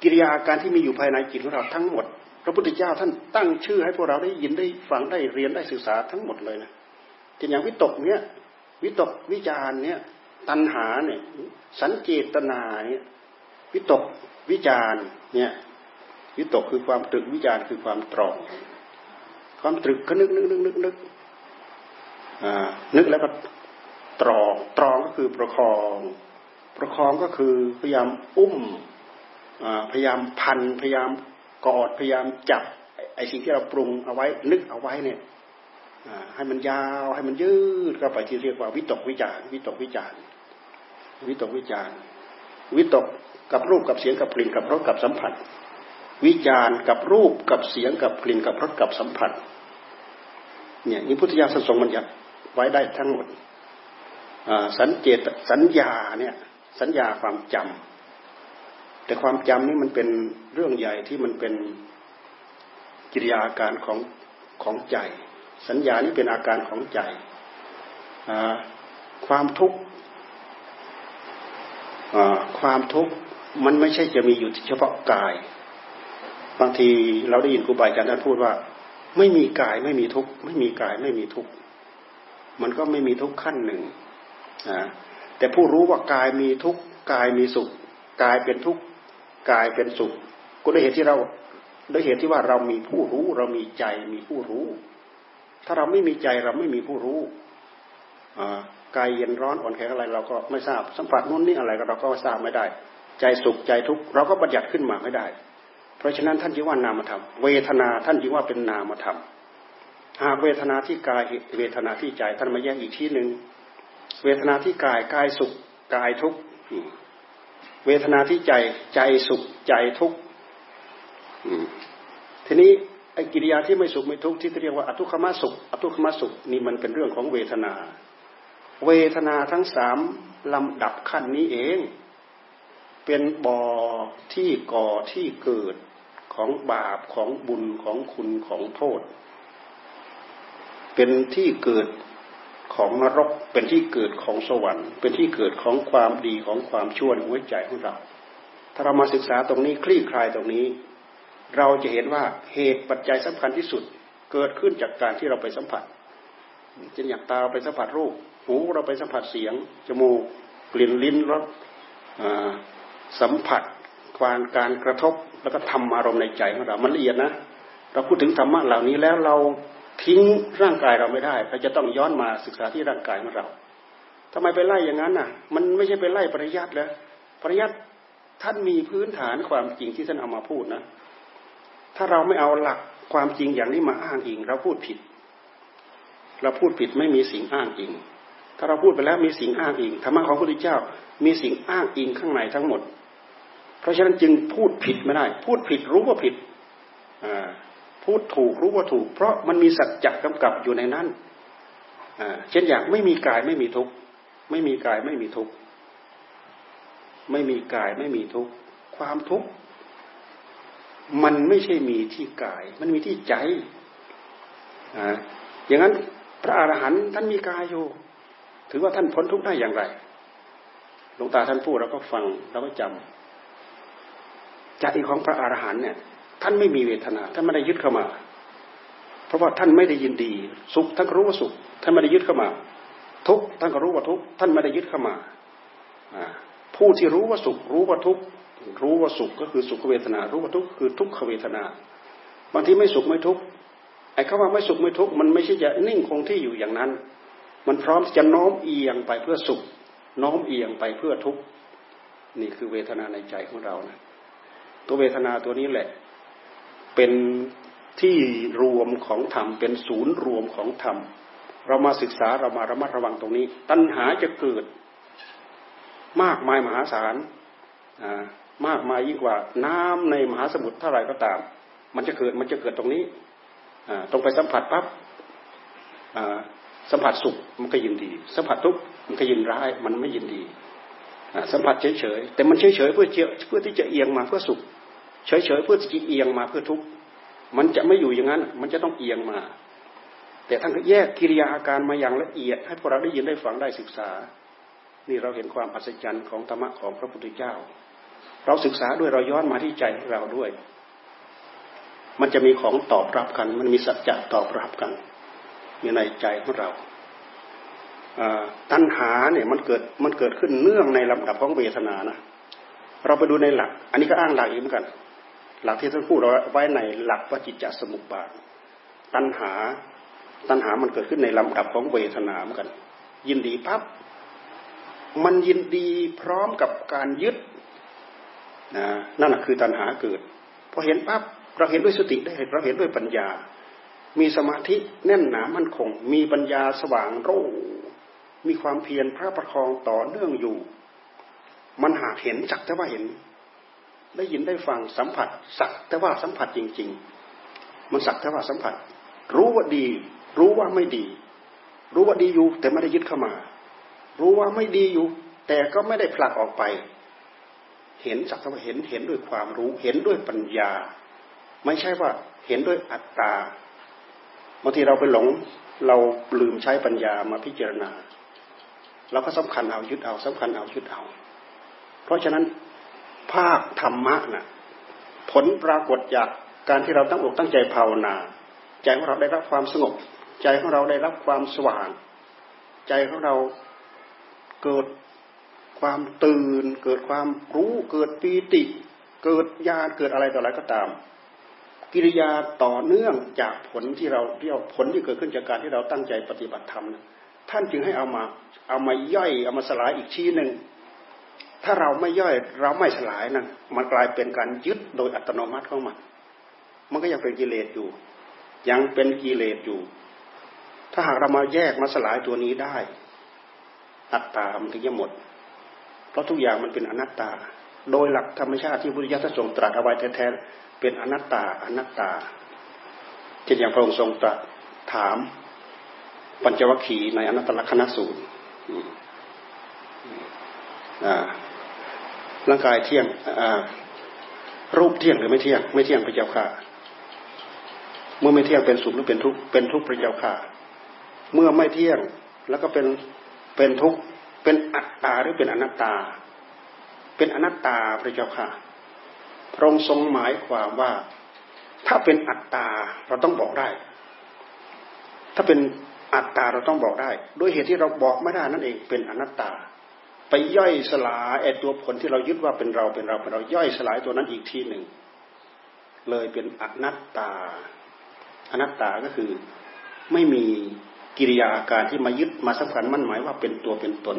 กิริยาการที่มีอยู่ภายในจิตของเราทั้งหมด พระพุทธเจ้าท่านตั้งชื่อให้พวกเราได้ยินได้ฟังได้เรียนได้ศึกษาทั้งหมดเลยนะเช่นอย่างวิตกเนี้ยวิตกวิจารเนี่ยตัณหาเนี่ยสันเจตนาเนี่ยวิตกวิจารเนี่ยวิตกคือความตรึกวิจารคือความตรอง ความตรึกก็นึกนึกนึกนึกนึกอ่านึกแล้วก็ตรองตรองก็คือประคอง ประคองก็คือพยายามอุ้มพยายามพันพยายามกอดพยายามจับไอ้สิ่งที่เราปรุงเอาไว้นึกเอาไว้เนี่ยให้มันยาวให้มันยืดเข้าไปที่เรียกว่าวิตกวิจารวิตกวิจารวิตกวิจารวิตกกับรูปกับเสียงกับกลิ่นกับรสกับสัมผัส วิจารกับรูปกับเสียงกับกลิ่นกับรสกับสัมผัสเนี่ยนี่พุทธิยถาทรงมันยัดไว้ได้ทั้งหมดสัญเจตสัญญาเนี่ยสัญญาความจำแต่ความจำนี่มันเป็นเรื่องใหญ่ที่มันเป็นกิริยาอาการของของใจ สัญญานี่เป็นอาการของใจความทุกข์ความทุกข์มันไม่ใช่จะมีอยู่เฉพาะกาย บางทีเราได้ยินครูบาอาจารย์ท่านพูดว่า ไม่มีกายไม่มีทุกข์ไม่มีกายไม่มีทุกข์มันก็ไม่มีทุกข์ขั้นหนึ่งแต่ผู้รู้ว่ากายมีทุกข์กายมีสุข กายเป็นทุกข์กายเป็นสุข ก็ด้วยเหตุที่เราด้วยเหตุที่ว่าเรามีผู้รู้ เรามีใจมีผู้รู้ ถ้าเราไม่มีใจเราไม่มีผู้รู้กายเย็นร้อนอ่อนแข็งอะไร เราก็ไม่ทราบสัมผัสนู้นนี่อะไรเราก็ทราบไม่ได้ ใจสุขใจทุกข์เราก็บัญญัติขึ้นมาไม่ได้ เพราะฉะนั้นท่านจึงว่านามธรรม เวทนาท่านจึงว่าเป็นนามธรรม หากเวทนาที่กายเวทนาที่ใจท่านมาแยกอีกที่หนึ่งเวทนาที่กายกายสุขกายทุกข์เวทนาที่ใจใจสุขใจทุกข์ทีนี้ไอ้กิริยาที่ไม่สุขไม่ทุกข์ที่เรียกว่าอทุกขมสุขอทุกขมสุขนี่มันเป็นเรื่องของเวทนา เวทนาทั้งสามลำดับขั้นนี้เอง เป็นบ่อที่ก่อที่เกิด ของบาปของบุญของคุณของโทษ เป็นที่เกิดของนรกเป็นที่เกิดของสวรรค์ เป็นที่เกิดของความดีของความชั่วในหัวใจของเรา ถ้าเรามาศึกษาตรงนี้คลี่คลายตรงนี้ เราจะเห็นว่าเหตุปัจจัยสำคัญที่สุดเกิดขึ้นจากการที่เราไปสัมผัสเช่นอย่างตาเราไปสัมผัสรูปหูเราไปสัมผัสเสียง จมูกกลิ่นลิ้นรสสัมผัสความการกระทบ แล้วก็ทำอารมณ์ในใจของเรา มันละเอียดนะ เราพูดถึงธรรมะเหล่านี้แล้วเราทิ้งร่างกายเราไม่ได้ เราจะต้องย้อนมาศึกษาที่ร่างกายของเราทำไมไปไล่อย่างนั้นน่ะ มันไม่ใช่ไปไล่ปริยัติแล้วปริยัติท่านมีพื้นฐานความจริงที่ท่านเอามาพูดนะ ถ้าเราไม่เอาหลักความจริงอย่างนี้มาอ้างอิง เราพูดผิด เราพูดผิดไม่มีสิ่งอ้างอิง ถ้าเราพูดไปแล้วมีสิ่งอ้างอิงธรรมะของพระพุทธเจ้า มีสิ่งอ้างอิงข้างในทั้งหมด เพราะฉะนั้นจึงพูดผิดไม่ได้ พูดผิดรู้ว่าผิดพูดถูกรู้ว่าถูก เพราะมันมีสัจจะกำกับอยู่ในนั้นเช่นอย่างไม่มีกายไม่มีทุกข์ไม่มีกายไม่มีทุกข์ไม่มีกายไม่มีทุกข์ความทุกข์มันไม่ใช่มีที่กาย มันมีที่ใจอย่างนั้นพระอรหันต์ท่านมีกายอยู่ ถือว่าท่านพ้นทุกข์ได้อย่างไรหลวงตาท่านพูดเราก็ฟังเราก็จำ ใจของพระอรหันต์เนี่ย ท่านไม่มีเวทนาท่านไม่ได้ยึดเข้ามา เพราะว่าท่านไม่ได้ยินดี สุขท่านก็รู้ว่าสุข ท่านไม่ได้ยึดเข้ามา ทุกท่านก็รู้ว่าทุกท่านไม่ได้ยึดเข้ามาผู้ที่รู้ว่าสุข รู้ว่าทุกรู้ว่าสุขก็คือสุขเวทนา รู้ว่าทุกคือทุกขเวทนาบางทีไม่สุขไม่ทุกไอ้คำว่าไม่สุขไม่ทุกมันไม่ใช่จะนิ่งคงที่อยู่อย่างนั้น มันพร้อมจะน้อมเอียงไปเพื่อสุข น้อมเอียงไปเพื่อทุกนี่คือเวทนาในใจของเรานะ ตัวเวทนาตัวนี้แหละ เป็นที่รวมของธรรม เป็นศูนย์รวมของธรรม เรามาศึกษาเรามาระมัดระวังตรงนี้ ตัณหาจะเกิด มากมายมหาศาลมากมายยิ่งกว่าน้ำในมหาสมุทรเท่าไรก็ตาม มันจะเกิดมันจะเกิดตรงนี้ตรงไปสัมผัสปั๊บสัมผัสสุขมันก็ยินดี สัมผัสทุกข์มันก็ยินร้ายมันไม่ยินดีสัมผัสเฉยๆแต่มันเฉยๆเพื่อเพื่อที่จะเอียงมาเพื่อสุข เฉยๆเพื่อจะเอียงมาเพื่อทุกข์มันจะไม่อยู่อย่างนั้น มันจะต้องเอียงมา แต่ท่านก็แยกกิริยาอาการมาอย่างละเอียด ให้พวกเราได้ยินได้ฟังได้ศึกษา นี่เราเห็นความอัศจรรย์ของธรรมะของพระพุทธเจ้า เราศึกษาด้วยเราย้อนมาที่ใจเราด้วย มันจะมีของตอบรับกัน มันมีสัจจะตอบรับกันอยู่ในใจของเราตัณหาเนี่ยมันเกิดมันเกิดขึ้นเนื่องในลำดับของเวทนานะ เราไปดูในหลัก อันนี้ก็อ้างหลักอีกเหมือนกัน หลักที่ท่านพูดเราไว้ในหลักวจิตจสมุปบาท ตัณหา ตัณหามันเกิดขึ้นในลำดับของเวทนาเหมือนกัน ยินดีปั๊บมันยินดีพร้อมกับการยึดนะนั่นคือตัณหาเกิดพอเห็นปั๊บเราเห็นด้วยสติได้เราเห็นด้วยปัญญา มีสมาธิแน่นหนามั่นคง มีปัญญาสว่างโรมีความเพียรพระประคองต่อเนื่องอยู่ มันหากเห็นสักแต่ว่าเห็น ได้ยินได้ฟังสัมผัส สักแต่ว่าสัมผัสจริง ๆ มันสักแต่ว่าสัมผัส รู้ว่าดี รู้ว่าไม่ดี รู้ว่าดีอยู่ แต่ไม่ได้ยึดเข้ามา รู้ว่าไม่ดีอยู่ แต่ก็ไม่ได้ผลักออกไป เห็นสักแต่ว่าเห็นเห็นด้วยความรู้เห็นด้วยปัญญา ไม่ใช่ว่าเห็นด้วยอัตตาบางทีเราไปหลงเราลืมใช้ปัญญามาพิจารณาเราก็สำคัญเอายึดเอาสำคัญเอายึดเอา เพราะฉะนั้น ภาคธรรมะนะ่ะผลปรากฏจากการที่เราตั้งอกตั้งใจภาวนา ใจของเราได้รับความสงบ ใจของเราได้รับความสว่าง ใจของเราเกิดความตื่น เกิดความรู้เกิดปีติ เกิดญาณเกิดอะไรต่ออะไรก็ตาม กิริยาต่อเนื่องจากผลที่เราเรียกผลที่เกิดขึ้นจากการที่เราตั้งใจปฏิบัติธรรมนะท่านจึงให้เอามาเอามาย่อยเอามาสลายอีกชี้หนึ่ง ถ้าเราไม่ย่อยเราไม่สลายนะมันกลายเป็นการยึดโดยอัตโนมัติข้ามามันก็ยังเป็นกิเลสอยู่ ยังเป็นกิเลสอยู่ ถ้าหากเรามาแยกมาสลายตัวนี้ได้ อัตตามันถึงจะหมด เพราะทุกอย่างมันเป็นอนัตตา โดยหลักธรรมชาติที่พุทธิยถาทรงตรัสเอาไว้แท้ๆเป็นอนัตตาอนัตตาเช่นอย่างพระองค์ทรงตรัสถาม ปัญจวัคคีย์ในอนัตตลกนสูตรอ่า ร่างกายเที่ยงรูปเที่ยงหรือไม่เที่ยง ไม่เที่ยงพระเจ้าค่ะ เมื่อไม่เที่ยงเป็นสุขหรือเป็นทุกข์เป็นทุกข์พระเจ้าค่ะ เมื่อไม่เที่ยงแล้วก็เป็นเป็นทุกข์เป็นอัตตาหรือเป็นอนัตตา เป็นอนัตตาพระเจ้าค่ะพระองค์ทรงหมายความว่า ถ้าเป็นอัตตาเราต้องบอกได้ ถ้าเป็นอัตตาเราต้องบอกได้ ด้วยเหตุที่เราบอกไม่ได้นั่นเองเป็นอนัตตา ไปย่อยสลายไอ้ตัวผลที่เรายึดว่าเป็นเราเป็นเราเป็นเราย่อยสลายตัวนั้นอีกทีหนึ่ง เลยเป็นอนัตตา อนัตตาก็คือไม่มีกิริยาอาการที่มายึดมาสำคัญมั่นหมายว่าเป็นตัวเป็นตน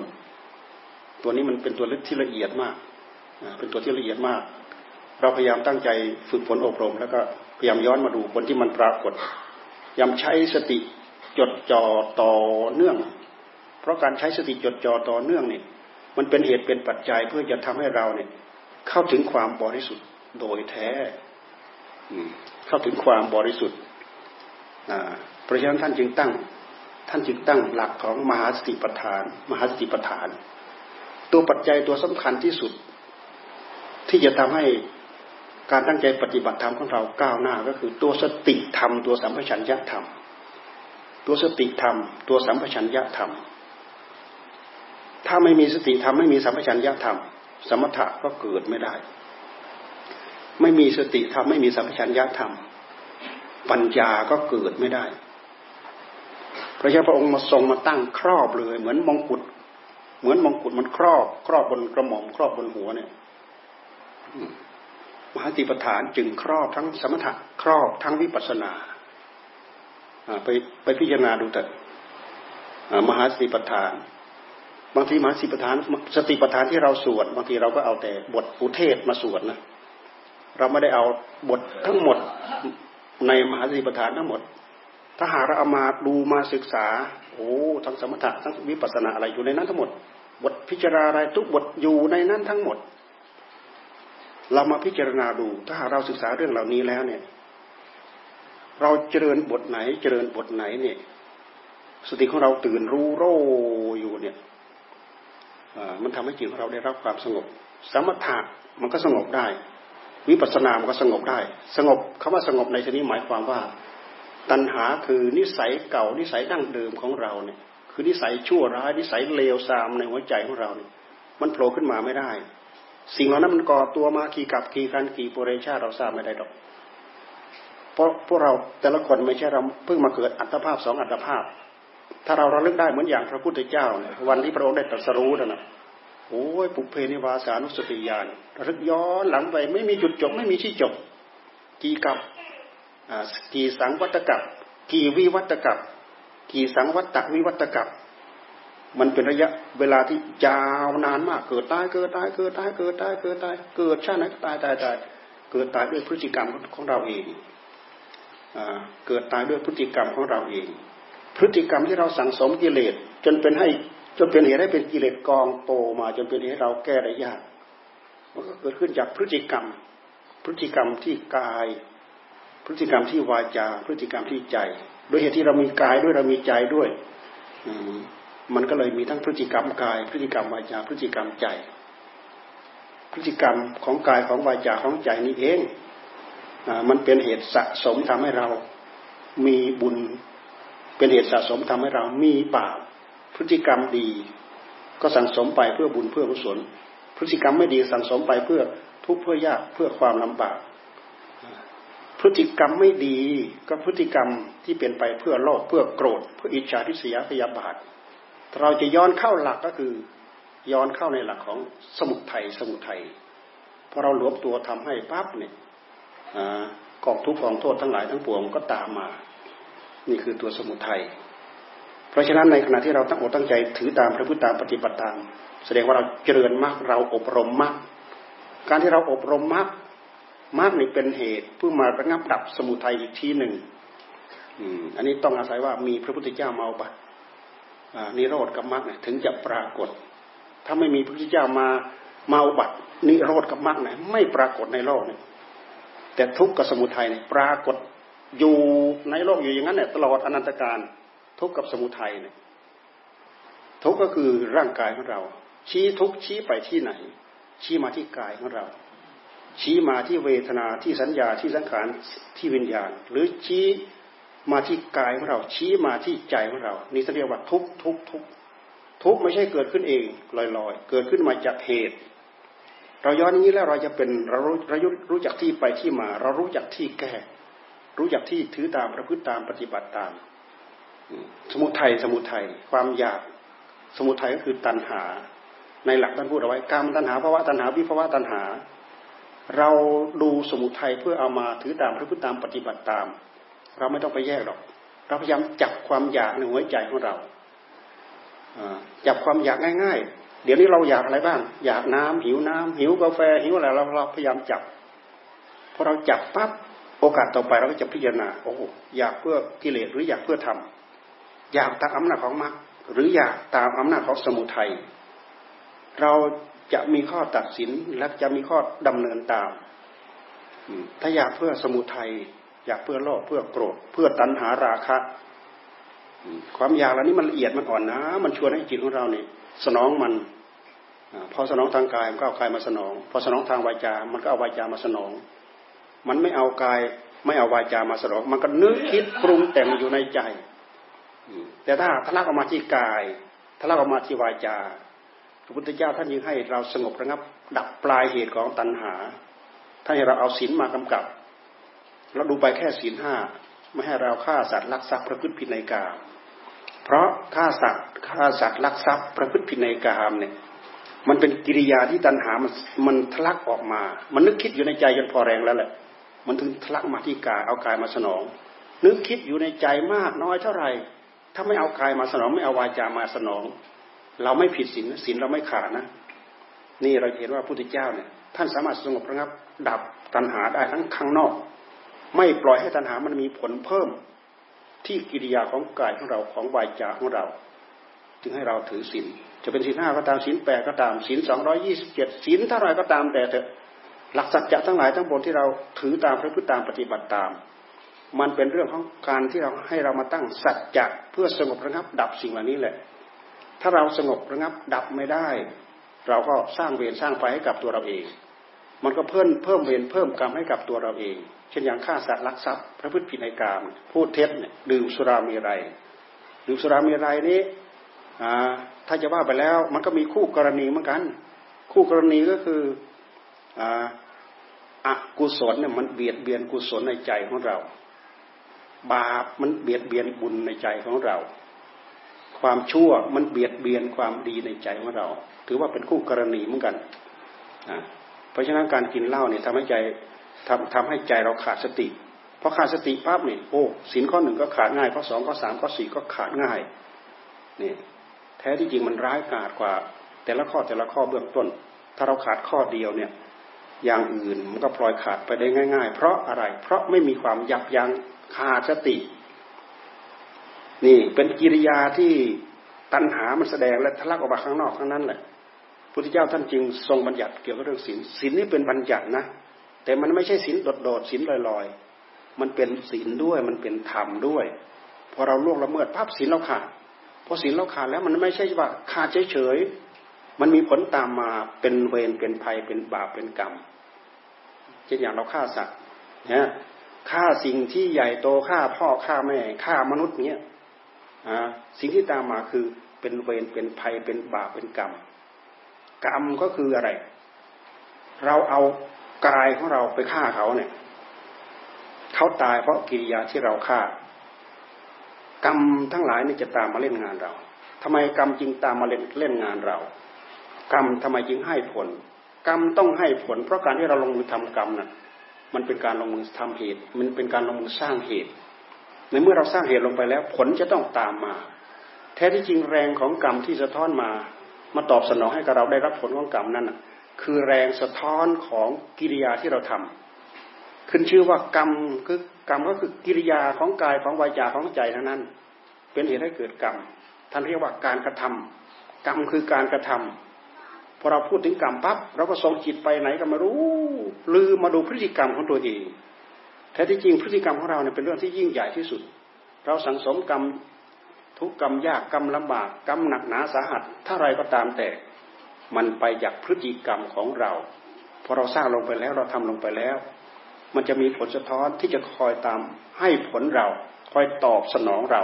ตัวนี้มันเป็นตัวเล็กที่ละเอียดมาก เป็นตัวที่ละเอียดมาก เราพยายามตั้งใจฝึกฝนอบรม แล้วก็พยายามย้อนมาดูผลที่มันปรากฏพยายามใช้สติจดจ่อต่อเนื่อง เพราะการใช้สติจดจ่อต่อเนื่องเนี่ย มันเป็นเหตุเป็นปัจจัยเพื่อจะทำให้เราเนี่ย เข้าถึงความบริสุทธิ์โดยแท้เข้าถึงความบริสุทธิ์เพราะฉะนั้นท่านจึงตั้ง ท่านจึงตั้งหลักของมหาสติปัฏฐาน มหาสติปัฏฐาน ตัวปัจจัยตัวสำคัญที่สุด ที่จะทำให้การตั้งใจปฏิบัติธรรมของเราก้าวหน้าก็คือตัวสติธรรม ตัวสัมปชัญญะธรรม ตัวสติธรรม ตัวสัมปชัญญะธรรม ถ้าไม่มีสติธรรมไม่มีสัมปชัญญะธรรม สมถะก็เกิดไม่ได้ ไม่มีสติธรรมไม่มีสัมปชัญญะธรรม ปัญญาก็เกิดไม่ได้ พระเจ้าพระองค์มาทรงมาตั้งครอบเลย เหมือนมงกุฎเหมือนมงกุฎมันครอบ ครอบบนกระหม่อมครอบบนหัวเนี่ยมหาติปฐานจึงครอบทั้งสมถะครอบทั้งวิปัสสนาไปไปพิจารณาดูแต่มหาสติปัฏฐาน บางทีมหาสติปัฏฐานสติปัฏฐานที่เราสวด บางทีเราก็เอาแต่บทอุเทศมาสวดนะเราไม่ได้เอาบททั้งหมดในมหาสติปัฏฐานทั้งหมด ถ้าหากเราเอามาดูมาศึกษาโอ้ทั้งสมถะทั้งวิปัสสนาอะไรอยู่ในนั้นทั้งหมด บทพิจารณาอะไรทุกบทอยู่ในนั้นทั้งหมด เรามาพิจารณาดู ถ้าหากเราศึกษาเรื่องเหล่านี้แล้วเนี่ย เราเจริญบทไหนเจริญบทไหนเนี่ย สติของเราตื่นรู้โรอยู่เนี่ย มันทำให้จิตของเราได้รับความสงบ สมถะมันก็สงบได้ วิปัสสนามันก็สงบได้ สงบคำว่าสงบในที่นี้หมายความว่า ตัณหาคือนิสัยเก่านิสัยดั้งเดิมของเราเนี่ย คือนิสัยชั่วร้ายนิสัยเลวทรามในหัวใจของเราเนี่ย มันโผล่ขึ้นมาไม่ได้ สิ่งเหล่านั้นมันก่อตัวมากี่กับกี่การกี่ปุเรชาเราทราบไม่ได้ดอกเพราะพวกเราแต่ละคนไม่ใช่เราเพิ่งมาเกิดอัตภาพสองอัตภาพ ถ้าเราระลึกได้เหมือนอย่างพระพุทธเจ้าเนี่ยวันที่พระองค์ได้ตรัสรู้นะนะโอ้ยปุเพนิวาสานุสติญาณระลึกย้อนหลังไปไม่มีจุดจบไม่มีที่จบ กี่กับกี่สังวัตกับ กี่วิวัตกับ กี่สังวัตวิวัตกับ มันเป็นระยะเวลาที่ยาวนานมาก เกิดตายเกิดตายเกิดตายเกิดตายเกิดตายเกิดชาติไหนตายตายตายเกิดตายด้วยพฤติกรรมของเราเองเกิดตายด้วยพฤติกรรมของเราเอง พฤติกรรมที่เราสั่งสมกิเลสจนเป็นให้จนเป็นเหตุให้เป็นกิเลสกองโตมา จนเป็นเหตุให้เราแก้ได้ยากมันก็เกิดขึ้นจากพฤติกรรม พฤติกรรมที่กาย พฤติกรรมที่วาจา พฤติกรรมที่ใจโดยเหตุที่เรามีกายด้วยเรามีใจด้วยมันก็เลยมีทั้งพฤติกรรมกาย พฤติกรรมวาจา พฤติกรรมใจ พฤติกรรมของกายของวาจาของใจนี้เองมันเป็นเหตุสะสมทำให้เรามีบุญ เป็นเหตุสะสมทำให้เรามีบาปพฤติกรรมดี ก็สั่งสมไปเพื่อบุญเพื่อกุศล พฤติกรรมไม่ดีสั่งสมไปเพื่อทุกข์เพื่อยากเพื่อความลำบาก พฤติกรรมไม่ดีก็พฤติกรรมที่เป็นไปเพื่อโลภเพื่อโกรธ เพื่ออิจฉาทิษยาพยาบาท เราจะย้อนเข้าหลักก็คือย้อนเข้าในหลักของสมุทัยสมุทัยพอเราหลวมตัวทำให้ปั๊บเนี่ยกองทุกข์กองโทษทั้งหลายทั้งปวงก็ตามมา นี่คือตัวสมุทัยเพราะฉะนั้นในขณะที่เราตั้งอกตั้งใจถือตามพระพุทธตามปฏิบัติตาม แสดงว่าเราเจริญมากเราอบรมมากการที่เราอบรมมากมากนี่เป็นเหตุเพื่อมาระงับดับสมุทัยอีกทีหนึ่งอันนี้ต้องอาศัยว่ามีพระพุทธเจ้ามาบัตนิโรธกับมรรคเนี่ยถึงจะปรากฏ ถ้าไม่มีพระพุทธเจ้ามามาอุบัตินิโรธกับมรรคเนี่ยไม่ปรากฏในโลกเนี่ยแต่ทุกข์กับสมุทัยเนี่ยปรากฏ อยู่ในโลกอยู่อย่างนั้นเนี่ยตลอดอนันตการทุกข์กับสมุทัยเนี่ยทุกข์ก็คือร่างกายของเรา ชี้ทุกข์ชี้ไปที่ไหน ชี้มาที่กายของเรา ชี้มาที่เวทนาที่สัญญาที่สังขารที่วิญญาณ หรือชี้มาที่กายของเรา ชี้มาที่ใจของเรา นี่เรียกว่าทุกทุกทุกทุกไม่ใช่เกิดขึ้นเองลอยๆ เกิดขึ้นมาจากเหตุ เราย้อนนี้แล้วเราจะเป็นเราเรารู้จักที่ไปที่มา เรารู้จักที่แก้ รู้จักที่ถือตามประพฤติตามปฏิบัติตาม สมุทัยสมุทัยความอยากสมุทัยก็คือตัณหา ในหลักท่านพูดเอาไว้กามตัณหาภาวะตัณหาวิภาวะตัณหา เราดูสมุทัยเพื่อเอามาถือตามพระพุทธตามปฏิบัติตาม เราไม่ต้องไปแยกหรอก เราพยายามจับความอยากในหัวใจของเราจับความอยากง่าย ๆ เดี๋ยวนี้เราอยากอะไรบ้าง อยากน้ำหิวน้ำหิวกาแฟหิวอะไรเราเราพยายามจับพอเราจับปั๊บ โอกาสต่อไปเราก็จะพิจารณาโอ้อยากเพื่อกิเลสหรืออยากเพื่อทำอยากตามอำนาจของมรรคหรืออยากตามอำนาจของสมุทัยเราจะมีข้อตัดสินและจะมีข้อดำเนินตาม ถ้าอยากเพื่อสมุทัยอยากเพื่อโลภเพื่อโกรธ เพื่อตัณหาราคะ ความอยากเหล่านี้มันละเอียดมันอ่อนนะ มันชวนให้จิตของเราเนี่ยสนองมันพอสนองทางกายมันก็เอากายมาสนอง พอสนองทางวาจา มันก็เอาวาจามาสนอง มันไม่เอากาย ไม่เอาวาจามาสนองมันก็นึกคิดปรุงแต่งอยู่ในใจ แต่ถ้าทะลักออกมาที่กายทะลักออกมาที่วาจาพระพุทธเจ้าท่านยังให้เราสงบระงับ ดับปลายเหตุของตัณหาท่านให้เราเอาศีลมากำกับเราดูไปแค่ศีลห้าไม่ให้เราฆ่าสัตว์ลักทรัพย์ประพฤติผิดในกามเพราะฆ่าสัตว์ฆ่าสัตว์ลักทรัพย์ประพฤติผิดในกามเนี่ยมันเป็นกิริยาที่ตัณหามันมันทะลักออกมา มันนึกคิดอยู่ในใจจนพอแรงแล้วแหละ มันถึงทะลักมาที่กายเอากายมาสนอง นึกคิดอยู่ในใจมากน้อยเท่าไหร่ ถ้าไม่เอากายมาสนองไม่เอาวาจามาสนอง เราไม่ผิดศีลศีลเราไม่ขาดนะ นี่เราเห็นว่าพระพุทธเจ้าเนี่ย ท่านสามารถสงบระงับ ดับตัณหาได้ทั้งข้างนอก ไม่ปล่อยให้ตัณหามันมีผลเพิ่ม ที่กิริยาของกายของเราของวายจาของเรา จึงให้เราถือศีลจะเป็นศีลห้าก็ตามศีลแปดก็ตามศีลสองร้อยี่สิบเจ็ดศีลเท่าไรก็ตามแต่เถอะ หลักสัจจะทั้งหลายทั้งปวงที่เราถือตามพระพุทธตามปฏิบัติตาม มันเป็นเรื่องของการที่เราให้เรามาตั้งสัจจะเพื่อสงบระงับดับสิ่งเหล่านี้แหละ ถ้าเราสงบระงับดับไม่ได้ เราก็สร้างเวรสร้างไฟให้กับตัวเราเอง มันก็เพิ่มเพิ่มเวรเพิ่มกรรมให้กับตัวเราเอง เช่นอย่างฆ่าสัตว์ลักทรัพย์ พระพุทธผิดในกามพูดเท็จเนี่ยดื่มสุรามีไรดื่มสุรามีไรนี้ถ้าจะว่าไปแล้ว มันก็มีคู่กรณีเหมือนกัน คู่กรณีก็คือ ออกุศลเนี่ยมันเบียดเบียนกุศลในใจของเรา บาปมันเบียดเบียนบุญในใจของเรา ความชั่วมันเบียดเบียนความดีในใจของเรา ถือว่าเป็นคู่กรณีเหมือนกันเพราะฉะนั้นการกินเหล้าเนี่ยทำให้ใจทำทำให้ใจเราขาดสติพอขาดสติปั๊บเนี่ยโอ้สินข้อหนึ่งก็ขาดง่ายข้อสองข้อสามข้อสี่ก็ขาดง่ายนี่แท้ที่จริงมันร้ายกาจกว่า แต่ละข้อแต่ละข้อเบื้องต้น ถ้าเราขาดข้อเดียวเนี่ย อย่างอื่นมันก็ปล่อยขาดไปได้ง่าย ๆ เพราะอะไร เพราะไม่มีความยับยั้งขาดสติ นี่เป็นกิริยาที่ตัณหามันแสดงและทะลักออกมาข้างนอกทั้งนั้นแหละพุทธเจ้าท่านจึงทรงบัญญัติเกี่ยวกับเรื่องศีลศีลนี่เป็นบัญญัตินะ แต่มันไม่ใช่ศีลโดดๆศีลลอยๆ มันเป็นศีลด้วยมันเป็นธรรมด้วย พอเราล่วงละเมิดภาพศีลเราขาดพอศีลเราขาดแล้วมันไม่ใช่ว่าขาดเฉยๆมันมีผลตามมาเป็นเวรเป็นภัยเป็นบาปเป็นกรรม ช่นอย่างเราฆ่าสัตว์นะฆ่าสิ่งที่ใหญ่โตฆ่าพ่อฆ่าแม่ฆ่ามนุษย์เนี้ยสิ่งที่ตามมาคือเป็นเวรเป็นภัยเป็นบาปเป็นกรรม กรรมก็คืออะไร เราเอากายของเราไปฆ่าเขาเนี่ยเขาตายเพราะกิริยาที่เราฆ่ากรรมทั้งหลายนี่จะตามมาเล่นงานเราทำไมกรรมจึงตามมาเล่นเล่นงานเรา กรรมทำไมจึงให้ผล กรรมต้องให้ผล เพราะการที่เราลงมือทำกรรมน่ะมันเป็นการลงมือทำเหตุ มันเป็นการลงมือสร้างเหตุ ในเมื่อเราสร้างเหตุลงไปแล้ว ผลจะต้องตามมา แท้ที่จริงแรงของกรรมที่สะท้อนมา มาตอบสนองให้กับเราได้รับผลของกรรมนั้นคือแรงสะท้อนของกิริยาที่เราทำขึ้นชื่อว่ากรรมคือกรรมก็คือกิริยาของกายของวาจาของใจทั้งนั้น เป็นเหตุให้เกิดกรรมท่านเรียกว่าการกระทำกรรมคือการกระทำ พอเราพูดถึงกรรมปั๊บเราก็ส่งจิตไปไหนก็ไม่รู้ ลืมมาดูพฤติกรรมของตัวเองแท้ที่จริงพฤติกรรมของเราเนี่ยเป็นเรื่องที่ยิ่งใหญ่ที่สุด เราสังสมกรรมทุกกรรมยากกรรมลำบากกรรมหนักหนาสาหัสถ้าไรก็ตามแต่ มันไปจากพฤติกรรมของเราพอเราสร้างลงไปแล้วเราทำลงไปแล้ว มันจะมีผลสะท้อนที่จะคอยตามให้ผลเรา คอยตอบสนองเรา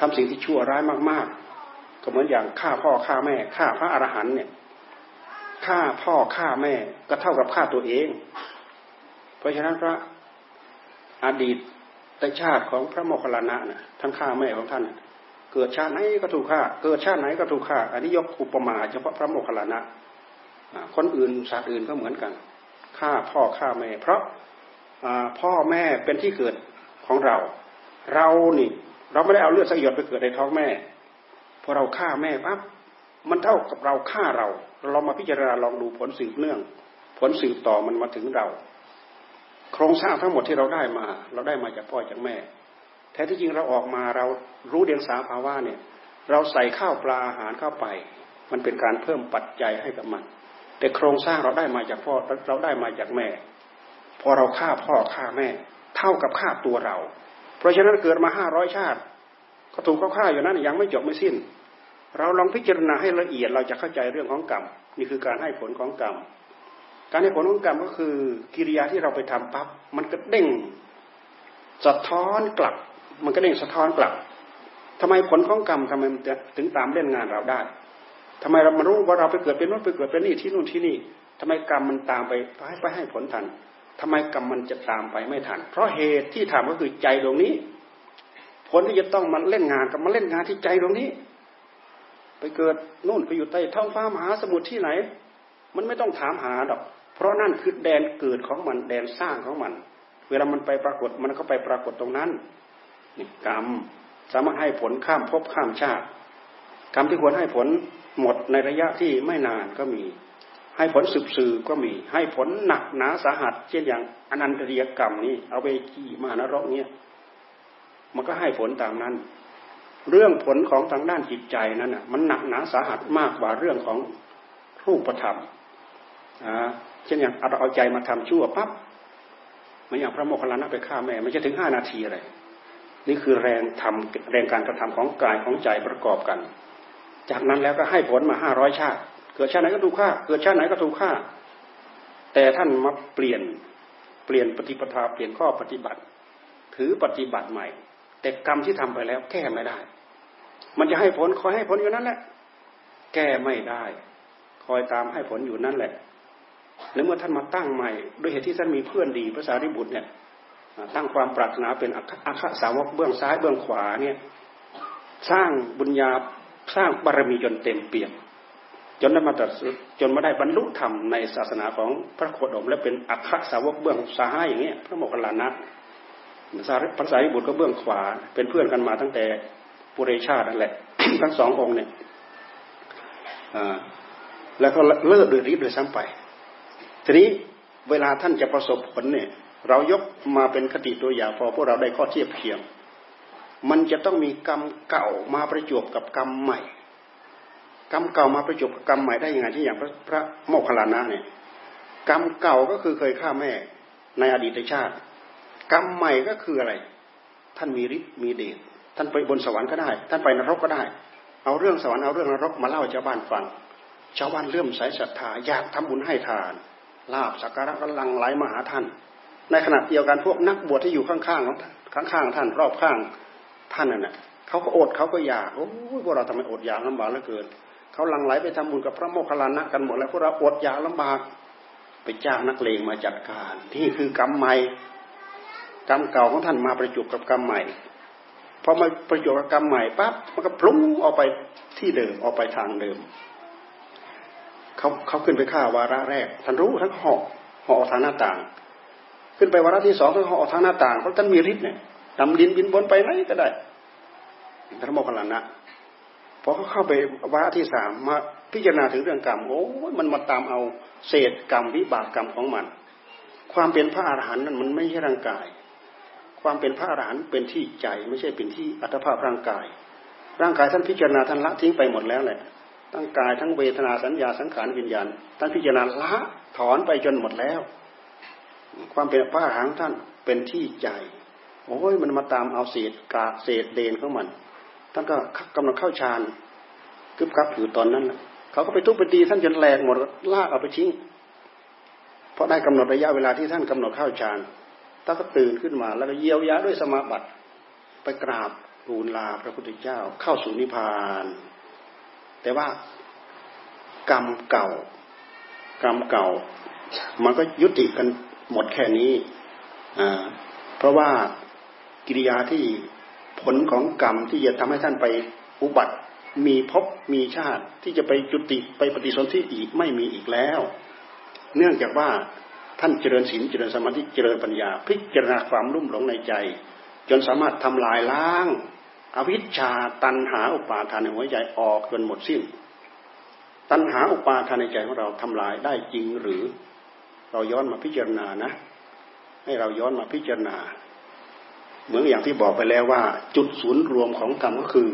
ทำสิ่งที่ชั่วร้ายมากๆ ก็เหมือนอย่างฆ่าพ่อฆ่าแม่ฆ่าพระอรหันต์เนี่ยฆ่าพ่อฆ่าแม่ก็เท่ากับฆ่าตัวเอง เพราะฉะนั้นพระอดีตตชาติของพระโมคคัลลานะนะท่านฆ่าแม่ของท่านเกิดชาติไหนก็ถูกฆ่า เกิดชาติไหนก็ถูกฆ่า อันนี้ยกอุปมาเฉพาะพระโมคคัลลานะคนอื่นสัตว์อื่นก็เหมือนกันฆ่าพ่อฆ่าแม่ เพราะพ่อแม่เป็นที่เกิดของเรา เรานี่ เราไม่ได้เอาเลือดสกหยดไปเกิดในท้องแม่ พอเราฆ่าแม่ปั๊บมันเท่ากับเราฆ่าเราเรามาพิจารณาลองดูผลสืบเนื่อง ผลสืบต่อมันมาถึงเรา โครงสร้างทั้งหมดที่เราได้มา เราได้มาจากพ่อจากแม่ แท้ที่จริงเราออกมาเรารู้เดียงสาภาวะเนี่ย เราใส่ข้าวปลาอาหารเข้าไป มันเป็นการเพิ่มปัจจัยให้กับมัน แต่โครงสร้างเราได้มาจากพ่อเราได้มาจากแม่ พอเราฆ่าพ่อฆ่าแม่ เท่ากับฆ่าตัวเรา เพราะฉะนั้นเกิดมาห้าร้อยชาติ ก็ถูกเขาฆ่าอยู่นั้นยังไม่จบไม่สิ้น เราลองพิจารณาให้ละเอียดเราจะเข้าใจเรื่องของกรรมนี่คือการให้ผลของกรรม การให้ผลของกรรมก็คือกิริยาที่เราไปทำปั๊บมันก็เด้งสะท้อนกลับ มันก็เด้งสะท้อนกลับทำไมผลของกรรมทำไมมันจะถึงตามเล่นงานเราได้ทำไมเรามารู้ว่าเราไปเกิดเป็นนู้นไปเกิดเป็นนี่ที่นู่นที่นี่ทำไมกรรมมันตามไปให้ไปให้ผลทันทำไมกรรมมันจะตามไปไม่ทัน เพราะเหตุที่ทำก็คือใจตรงนี้ ผลที่จะต้องมันเล่นงานกับมาเล่นงานที่ใจตรงนี้ ไปเกิดนู่นไปอยู่ใต้ท้องฟ้ามหาสมุทรที่ไหน มันไม่ต้องถามหาดอก เพราะนั่นคือแดนเกิดของมันแดนสร้างของมัน เวลามันไปปรากฏมันก็ไปปรากฏตรงนั้นนี่กรรมสามารถให้ผลข้ามภพข้ามชาติ กรรมที่ควรให้ผลหมดในระยะที่ไม่นานก็มี ให้ผลสืบสืบก็มี ให้ผลหนักหนาสาหัส เช่นอย่างอนันตริยกรรมนี้เอาไปขี่มานรกเนี่ยมันก็ให้ผลตามนั้น เรื่องผลของทางด้านจิตใจนั้นอะมันหนักหนาสาหัสมากกว่าเรื่องของรูปธรรมอ่าเช่นอย่างเราเอาใจมาทำชั่วปั๊บมันอย่างพระโมคคัลลานะไปฆ่าแม่ไม่ใช่ถึงห้านาทีอะไรนี่คือแรงทำแรงการกระทำของกายของใจประกอบกัน จากนั้นแล้วก็ให้ผลมาห้าร้อยชาติ เกิดชาติไหนก็ถูกฆ่า เกิดชาติไหนก็ถูกฆ่า แต่ท่านมาเปลี่ยนเปลี่ยนปฏิปทาเปลี่ยนข้อปฏิบัติ ถือปฏิบัติใหม่ แต่กรรมที่ทำไปแล้ว แก้ไม่ได้ มันจะให้ผลคอยให้ผลอยู่นั่นแหละ แก้ไม่ได้ คอยตามให้ผลอยู่นั่นแหละในเมื่อท่านมาตั้งใหม่ด้วยเหตุที่ท่านมีเพื่อนดีภาษาริบุตรเนี่ย ตั้งความปรารถนาเป็นอาคสาวกเบื้องซ้ายเบื้องขวาเนี่ยสร้างบุญญาสร้างบารมีจนเต็มเปี่ยมจนได้มาตัดจนมาได้บรรลุธรรมในศาสนาของพระโคดม และเป็นอัคสาวกเบื้องซ้ายอย่างเงี้ยพระโมคคัลลานะ พระสารีบุตรก็เบื้องขวา เป็นเพื่อนกันมาตั้งแต่ปุเรชาตินั่นแหละ ทั้งสององค์เนี่ยแล้วก็เลิกดือรีบเลยซ้ำไป ทีนี้เวลาท่านจะประสบผลเนี่ย เรายกมาเป็นคติตัวอย่างพอพวกเราได้ข้อเทียบเคียงมันจะต้องมีกรรมเก่ามาประจบกับกรรมใหม่ กรรมเก่ามาประจบกับกรรมใหม่ได้ยังไงที่อย่างพระพระโมคคัลลานะเนี่ย กรรมเก่าก็คือเคยฆ่าแม่ในอดีตชาติ กรรมใหม่ก็คืออะไร ท่านมีฤทธิ์มีเดชท่านไปบนสวรรค์ก็ได้ ท่านไปนรกก็ได้ เอาเรื่องสวรรค์เอาเรื่องนรกมาเล่าชาวบ้านฟัง ชาวบ้านเลื่อมใสศรัทธาอยากทำบุญให้ทาน ลาบสักการะก็ลังไหลมาหาท่าน ในขณะเดียวกันพวกนักบวชที่อยู่ข้างๆของข้างๆท่านรอบข้างท่านนั่นแหละเขาก็อดเขาก็อยากโอ้ยพวกเราทำไมอดอยากลำบากเหลือเกินเขาลังไหลไปทำบุญกับพระโมคคัลลานะกันหมดแล้วพวกเราอดอยากลำบากไปจ้างนักเลงมาจัดการที่คือกรรมใหม่ กรรมเก่าของท่านมาประจุกับกรรมใหม่พอมาประจุกับกรรมใหม่ปั๊บมันก็พลุ้งออกไปที่เดิมออกไปทางเดิมเขาเขาขึ้นไปฆ่าวาระแรกท่านรู้ทั้งหอกหอกทางหน้าต่าง ขึ้นไปวาระที่สองทั้งหอกทางหน้าต่างเพราะท่านมีฤทธิ์เนี่ยดำดินบินบนไปไหนก็ได้พระโมคคัลลานะพอเขาเข้าไปวาระที่สามมาพิจารณาถึงเรื่องกรรมโอ้มันมาตามเอาเศษกรรมวิบากกรรมของมัน ความเป็นพระอรหันต์นั้นมันไม่ใช่ร่างกาย ความเป็นพระอรหันต์เป็นที่ใจไม่ใช่เป็นที่อัตภาพร่างกาย ร่างกายท่านพิจารณาท่านละทิ้งไปหมดแล้วแหละทั้งกายทั้งเวทนาสัญญาสังขารวิญญาณท่านพิจารณาละถอนไปจนหมดแล้ว ความเป็นพระอรหันต์ท่านเป็นที่ใจโอ้ยมันมาตามเอาเศษกาเศษเดนของมันท่านก็กำลังเข้าฌานกึบกับอยู่ตอนนั้นเขาก็ไปทุบไปตีท่านจนแหลกหมดลากเอาไปทิ้งเพราะได้กำหนดระยะเวลาที่ท่านกำหนดเข้าฌาน ท่านก็ตื่นขึ้นมา แล้วก็เยียวยาด้วยสมาบัติ ไปกราบทูลลาพระพุทธเจ้าเข้าสู่นิพพาน แต่ว่ากรรมเก่ากรรมเก่า มันก็ยุติกันหมดแค่นี้อ่าเพราะว่ากิริยาที่ผลของกรรมที่จะทำให้ท่านไปอุบัติ มีภพมีชาติที่จะไปจุติไปปฏิสนธิอีกไม่มีอีกแล้ว เนื่องจากว่า ท่านเจริญศีลเจริญสมาธิเจริญปัญญา พิจารณาความรุ่มหลงในใจ จนสามารถทำลายล้าง อวิชชาตันหาอุปาทานในหัวใจออกจนหมดสิ้น ตันหาอุปาทานในใจของเราทำลายได้จริงหรือ เราย้อนมาพิจารณานะ ให้เราย้อนมาพิจารณา เหมือนอย่างที่บอกไปแล้วว่า จุดศูนย์รวมของกรรมก็คือ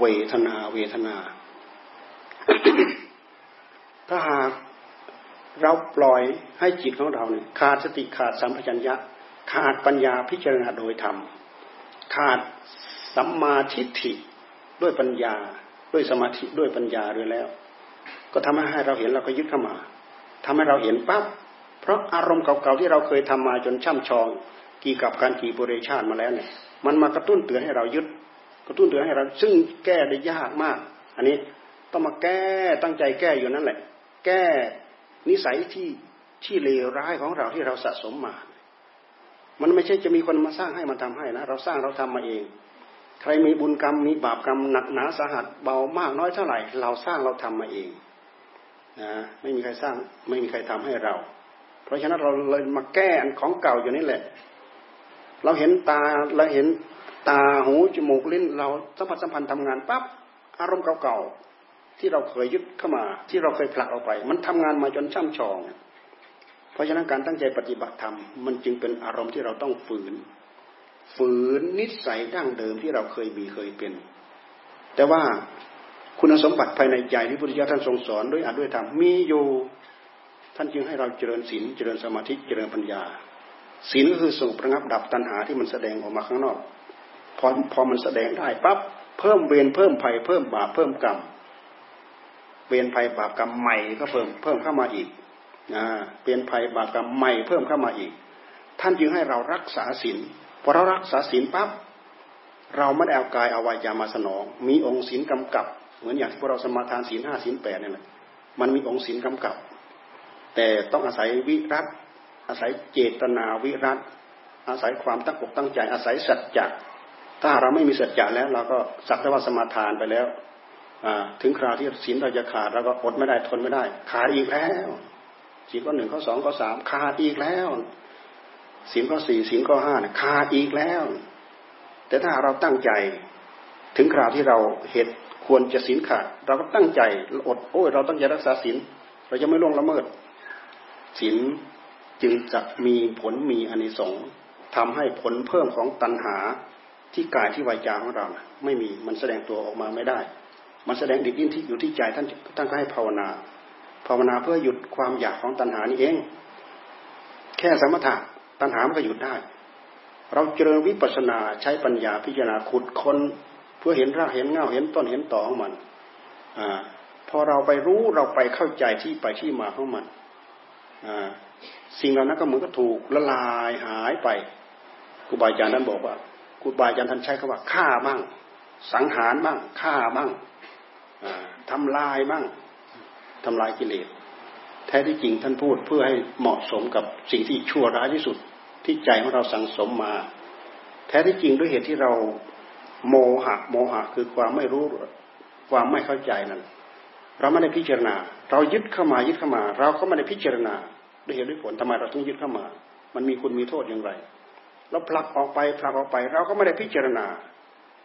เวทนาเวทนาถ้าหาก เราปล่อยให้จิตของเราเนี่ยขาดสติขาดสัมผัสัญญะ ขาดปัญญาพิจารณาโดยธรรม ขาดสัมมาทิฏฐิด้วยปัญญาด้วยสมาธิด้วยปัญญาด้วยแล้ว ก็ทำให้เราเห็นเราก็ยึดเข้ามาทำให้เราเห็นปั๊บเพราะอารมณ์เก่าๆที่เราเคยทำมาจนช่ำชอง กี่กับการกี่บริชาติมาแล้วเนี่ย มันมากระตุ้นเตือนให้เรายึด กระตุ้นเตือนให้เรา ซึ่งแก้ได้ยากมาก อันนี้ต้องมาแก้ตั้งใจแก้อยู่นั่นแหละ แก้ นิสัยที่ที่เลวร้ายของเราที่เราสะสมมา มันไม่ใช่จะมีคนมาสร้างให้มันทำให้นะ เราสร้างเราทำมาเอง ใครมีบุญกรรมมีบาปกรรมหนักหนาสาหัสเบามากน้อยเท่าไหร่ เราสร้างเราทำมาเองนะไม่มีใครสร้างไม่มีใครทำให้เรา เพราะฉะนั้นเราเลยมาแก้อันของเก่าอยู่นี่แหละ เราเห็นตาเราเห็นตาหูจมูกลิ้น เราสัมผัสสัมพันธ์ทำงานปั๊บอารมณ์เก่าๆ ที่เราเคยยึดเข้ามา ที่เราเคยผลักออกไป มันทำงานมาจนช่ำชอง เพราะฉะนั้นการตั้งใจปฏิบัติธรรมมันจึงเป็นอารมณ์ที่เราต้องฝืน ฝืนนิสัยดั้งเดิมที่เราเคยมีเคยเป็น แต่ว่าคุณสมบัติภายในใจที่พุทธิยถาท่านทรงสอนด้วยอัดด้วยธรรมมีอยู่ท่านจึงให้เราเจริญศีลเจริญสมาธิเจริญปัญญาศีลก็คือส่งประงับดับตัณหาที่มันแสดงออกมาข้างนอกพอพอมันแสดงได้ปั๊บเพิ่มเวรเพิ่มภัยเพิ่มบาปเพิ่มกรรม เวรภัยบาปกรรมใหม่ก็เพิ่มเพิ่มเข้ามาอีกนะเปลี่ยนภัยบาปกรรมใหม่เพิ่มเข้ามาอีก ท่านจึงให้เรารักษาศีลพอเรารักษาศีลปั๊บเราไม่ได้เอากายเอาวายามาสนอง มีองค์ศีลกำกับ เหมือนอย่างที่พวกเราสมาทานศีลห้าศีลแปดเนี่แหละมันมีองค์ศีลกำกับแแต่ต้องอาศัยวิรัตอาศัยเจตนาวิรัตอาศัยความตั้งอกตั้งใจอาศัยสัจจะถ้าเราไม่มีสัจจะแล้วเราก็สักแต่ว่าสมาทานไปแล้ว ถึงคราวที่ศีลเราจะขาดเราก็อดไม่ได้ทนไม่ได้ ขาดอีกแล้วศีลข้อหนึ่งข้อสองข้อสามขาดอีกแล้วศีลข้อสี่ศีลข้อห้าขาดอีกแล้ว แต่ถ้าเราตั้งใจ ถึงคราวที่เราเหตุควรจะศีลขาด เราก็ตั้งใจอดโอ้ยเราต้องจรักษาศีลเราจะไม่ล่วงละเมิดศีลจึงจะมีผลมีอนิสงส์ทำให้ผลเพิ่มของตัณหาที่กายที่วายจาของเรา ไม่มีมันแสดงตัวออกมาไม่ได้ มันแสดงดิบดิ้นที่อยู่ที่ใจท่านท่านก็ให้ภาวนา ภาวนาเพื่อหยุดความอยากของตัณหานี่เอง แค่สมถะตัณหามันก็หยุดได้ เราเจริญวิปัสสนาใช้ปัญญาพิจารณาขุดค้นเพื่อเห็นรากเห็นเงาเห็นต้นเห็นต่อของมันอพอเราไปรู้เราไปเข้าใจที่ไปที่มาของมันสิ่งเหล่านั้นก็เหมือนกับถูกละลายหายไปครูบาอาจารย์ท่านบอกว่าครูบาอาจารย์ท่านใช้คำว่าฆ่าบ้าง สังหารบ้างฆ่าบ้าง ทำลายบ้างทำลายกิเลสแท้ที่จริงท่านพูดเพื่อให้เหมาะสมกับสิ่งที่ชั่วร้ายที่สุดที่ใจของเราสังสมมา แท้ที่จริงด้วยเหตุที่เราโมหะ โมหะคือความไม่รู้ความไม่เข้าใจนั้นเราไม่ได้พิจารณา เรายึดเข้ามายึดเข้ามา เราก็ไม่ได้พิจารณาด้วยเหตุด้วยผลทำไมเราต้องยึดเข้ามา มันมีคุณมีโทษอย่างไรเราผลักออกไปผลักออกไป เราก็ไม่ได้พิจารณา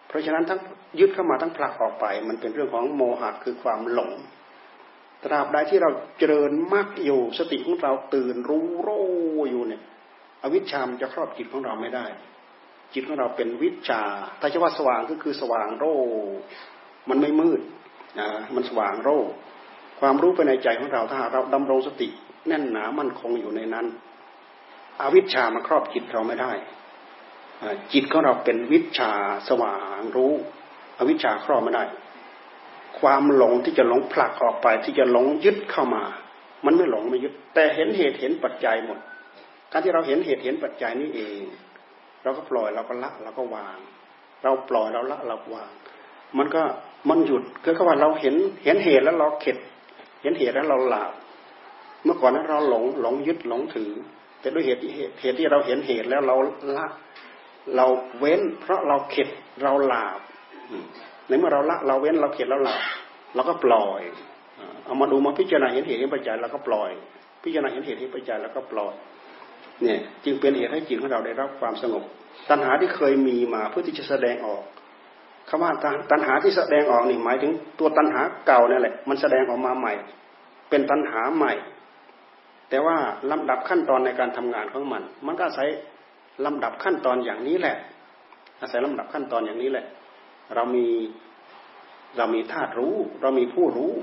เพราะฉะนั้นทั้งยึดเข้ามาทั้งผลักออกไป มันเป็นเรื่องของโมหะคือความหลง ตราบใดที่เราเจริญมากอยู่สติของเราตื่นรู้โรอยู่เนี่ย อวิชชามจะครอบจิตของเราไม่ได้ จิตของเราเป็นวิชาถ้าจะว่าสว่างก็คือสว่างโรมันไม่มืดนะมันสว่างโรความรู้ภายในใจของเราถ้าเราดำรงสติแน่นหนามั่นคงอยู่ในนั้น อวิชชามาครอบจิตเราไม่ได้ จิตของเราเป็นวิชาสว่างรู้อวิชาครอบไม่ได้ ความหลงที่จะหลงผลักออกไปที่จะหลงยึดเข้ามา มันไม่หลงไม่ยึด แต่เห็นเหตุเห็นปัจจัยหมด การที่เราเห็นเหตุเห็นปัจจัยนี้เอง เราก็ปล่อยเราก็ละเราก็วาง เราปล่อยเราละเราวาง มันก็มันหยุดคือว่าเราเห็นเห็นเหตุแล้วเราเข็ด เห็นเหตุแล้วเราหลับเมื่อก่อนนั้นเราหลงหลงยึดหลงถือ แต่ด้วยเหตุเหตุที่เราเห็นเหตุแล้วเราละ เราเว้น เพราะเราเข็ดเราหลาบในเมื่อเราละเราเว้นเราเข็ดเราหลาบเราก็ปล่อยเอามาดูมาพิจารณาเห็นเหตุเห็นปัจจัยเราก็ปล่อย พิจารณาเห็นเหตุเห็นปัจจัยเราก็ปล่อยเนี่ยจึงเป็นเหตุให้จิตของเราได้รับความสงบ ตัณหาที่เคยมีมาเพื่อที่จะแสดงออกคำว่าตัณหาที่แสดงออกนี่หมายถึงตัวตัณหาเก่านั่นแหละ มันแสดงออกมาใหม่ เป็นตัณหาใหม่ แต่ว่าลำดับขั้นตอนในการทำงานของมัน มันก็อาศัย ลำดับขั้นตอนอย่างนี้แหละ อาศัยลำดับขั้นตอนอย่างนี้แหละ เรามีเรามีธาตุรู้ เรามีผู้รู้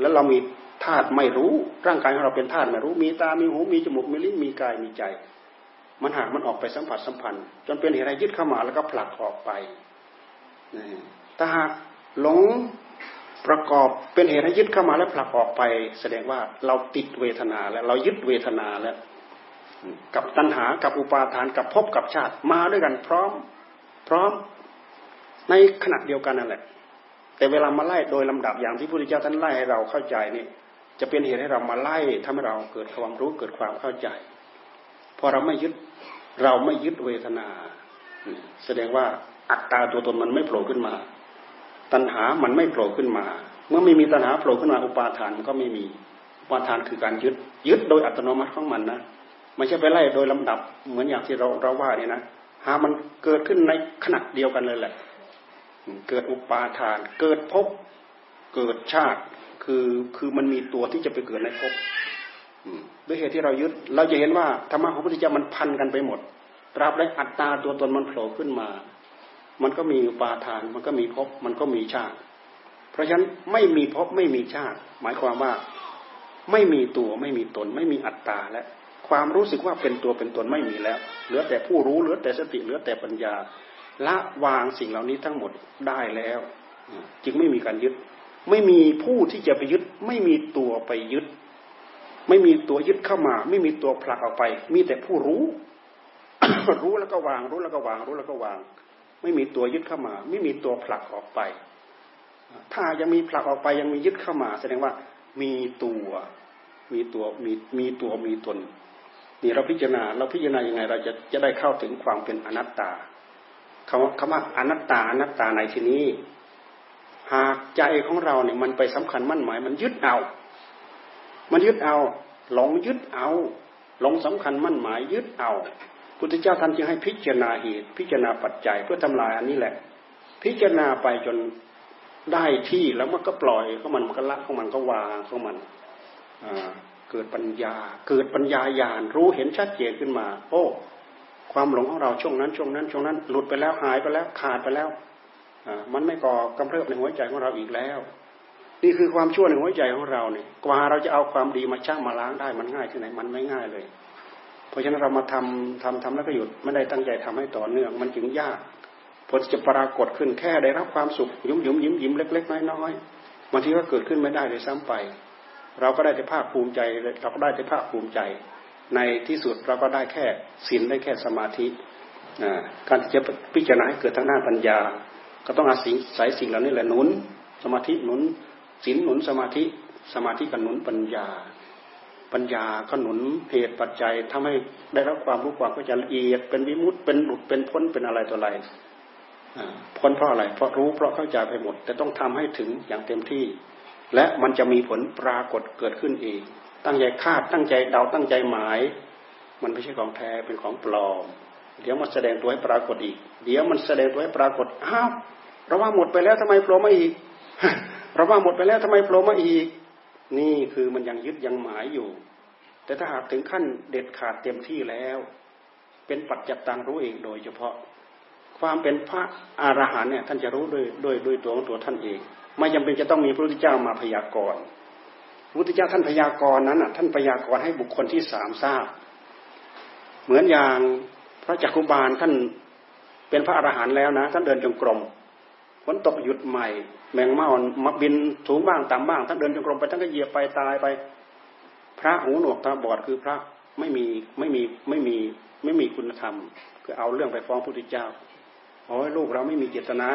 แล้วเรามีธาตุไม่รู้ ร่างกายของเราเป็นธาตุไม่รู้ มีตา มีหู มีจมูก มีลิ้น มีกาย มีใจ มันหากมันออกไปสัมผัสสัมพันธ์ จนเป็นเหตุให้ยึดเข้ามาแล้วก็ผลักออกไปถ้าหากหลงประกอบเป็นเหตุให้ยึดเข้ามาแล้วผลักออกไป แสดงว่าเราติดเวทนาแล้วเรายึดเวทนาแล้ว กับตัณหากับอุปาทานกับภพกับชาติ มาด้วยกันพร้อม พร้อมในขณะเดียวกันนั่นแหละ แต่เวลามาไล่โดยลำดับอย่างที่พระพุทธเจ้าท่านไล่ให้เราเข้าใจนี่ จะเป็นเหตุให้เรามาไล่ทำให้เราเกิดความรู้เกิดความเข้าใจ พอเราไม่ยึดเราไม่ยึดเวทนา แสดงว่าอัตตาตัวตนมันไม่โผล่ขึ้นมา ตัณหามันไม่โผล่ขึ้นมา เมื่อไม่มีตัณหาโผล่ขึ้นมาอุปาทานมันก็ไม่มีอุปาทานคือการยึดยึดโดยอัตโนมัติของมันนะ ไม่ใช่ไปไล่โดยลำดับเหมือนอย่างที่เราเราว่าเนี่ยนะหามันเกิดขึ้นในขณะเดียวกันเลยแหละ เกิดอุปาทาน เกิดภพเกิดชาติ คือคือมันมีตัวที่จะไปเกิดในภพด้วยเหตุที่เรายึด เราจะเห็นว่าธรรมะของพระพุทธเจ้ามันพันกันไปหมดตราบใดอัตตาตัวตนมันโผล่ขึ้นมา มันก็มีอุปาทาน มันก็มีภพมันก็มีชาติ เพราะฉะนั้นไม่มีภพไม่มีชาติ หมายความว่า ไม่มีตัวไม่มีตน ไม่มีอัตตาและ ความรู้สึกว่าเป็นตัวเป็นตนไม่มีแล้ว เหลือแต่ผู้รู้เหลือแต่สติเหลือแต่ปัญญา ละวางสิ่งเหล่านี้ทั้งหมดได้แล้ว จึงไม่มีการยึด ไม่มีผู้ที่จะไปยึด ไม่มีตัวไปยึด ไม่มีตัวยึดเข้ามา ไม่มีตัวผลักออกไป มีแต่ผู้รู้ รู้แล้วก็วาง รู้แล้วก็วาง รู้แล้วก็วาง ไม่มีตัวยึดเข้ามา ไม่มีตัวผลักออกไป ถ้ายังมีผลักออกไปยังมียึดเข้ามา แสดงว่ามีตัว มีตัวมีมีตัวมีตน นี่เราพิจารณาเราพิจารณายังไง เราจะจะได้เข้าถึงความเป็นอนัตตาคำว่าคำว่าอนัตตาอนัตตาในที่นี้ หากใจของเราเนี่ยมันไปสำคัญมั่นหมาย มันยึดเอา มันยึดเอา หลงยึดเอา หลงสำคัญมั่นหมาย ยึดเอาพุทธเจ้าท่านจึงให้พิจารณาเหตุ พิจารณาปัจจัยเพื่อทำลายอันนี้แหละ พิจารณาไปจนได้ที่แล้วมันก็ปล่อยของมันมันก็ละของมันก็วางของมัน เกิดปัญญา เกิดปัญญาญาณรู้เห็นชัดเจนขึ้นมา โอ้ ความหลงของเราช่วงนั้นช่วงนั้นช่วงนั้น หลุดไปแล้วหายไปแล้วขาดไปแล้วมันไม่ก่อกำเริบในหัวใจของเราอีกแล้ว นี่คือความชั่วในหัวใจของเราเนี่ยกว่าเราจะเอาความดีมาช่างมาล้างได้มันง่ายที่ไหนมันไม่ง่ายเลย เพราะฉะนั้นเรามาทำทำทำแล้วก็หยุดไม่ได้ตั้งใจทำให้ต่อเนื่อง มันจึงยากผลจะปรากฏขึ้นแค่ได้รับความสุขยุ่มยุ่มยิ้มยิ้มเล็ก ๆ น้อยๆบางทีก็เกิดขึ้นไม่ได้เลยซ้ำไป เราก็ได้แต่ภาคภูมิใจ เราก็ได้แต่ภาคภูมิใจ ในที่สุดเราก็ได้แค่ศีลได้แค่สมาธิการที่จะพิจารณาให้เกิดทางด้านปัญญา ก็ต้องอาศัยสายสิ่งเหล่านี้แหละหนุน สมาธิหนุนศีลหนุนสมาธิสมาธิกับหนุนปัญญา ปัญญาก็หนุนเหตุปัจจัยทำให้ได้รับความรู้ความเข้าใจละเอียดเป็นวิมุตเป็นหลุดเป็นพ้นเป็นอะไรต่ออะไรพ้นเพราะอะไรเพราะรู้เพราะเข้าใจไปหมด แต่ต้องทำให้ถึงอย่างเต็มที่ และมันจะมีผลปรากฏเกิดขึ้นเอง ตั้งใจคาด ตั้งใจเดา ตั้งใจหมาย มันไม่ใช่ของแท้ เป็นของปลอม เดี๋ยวมันแสดงตัวให้ปรากฏอีก เดี๋ยวมันแสดงตัวให้ปรากฏ อ้าวเราว่าหมดไปแล้วทำไมโผล่มาอีกเราว่าหมดไปแล้วทำไมโผล่มาอีก นี่คือมันยังยึดยังหมายอยู่ แต่ถ้าหากถึงขั้นเด็ดขาดเต็มที่แล้ว เป็นปัจจัตตังรู้เองโดยเฉพาะ ความเป็นพระอรหันต์เนี่ยท่านจะรู้ด้วยด้วยด้วยตัวของตัวท่านเอง ไม่จำเป็นจะต้องมีพระพุทธเจ้ามาพยากรณ์พระพุทธเจ้าท่านพยากรณ์นั้นอะท่านพยากรณ์ให้บุคคลที่สามทราบ เหมือนอย่างพระจักคุบาลท่านเป็นพระอรหันต์แล้วนะท่านเดินจงกรมฝนตกหยุดใหม่ แมงเม่ามาบินถูงบ้างต่ำบ้างท่านเดินจงกรมไปท่านก็เหยียบไปตายไป พระหูหนวกตาบอดคือพระไม่มีไม่มีไม่มีไม่มีคุณธรรม คือเอาเรื่องไปฟ้องพระพุทธเจ้าโอ้ยลูกเราไม่มีเจตนา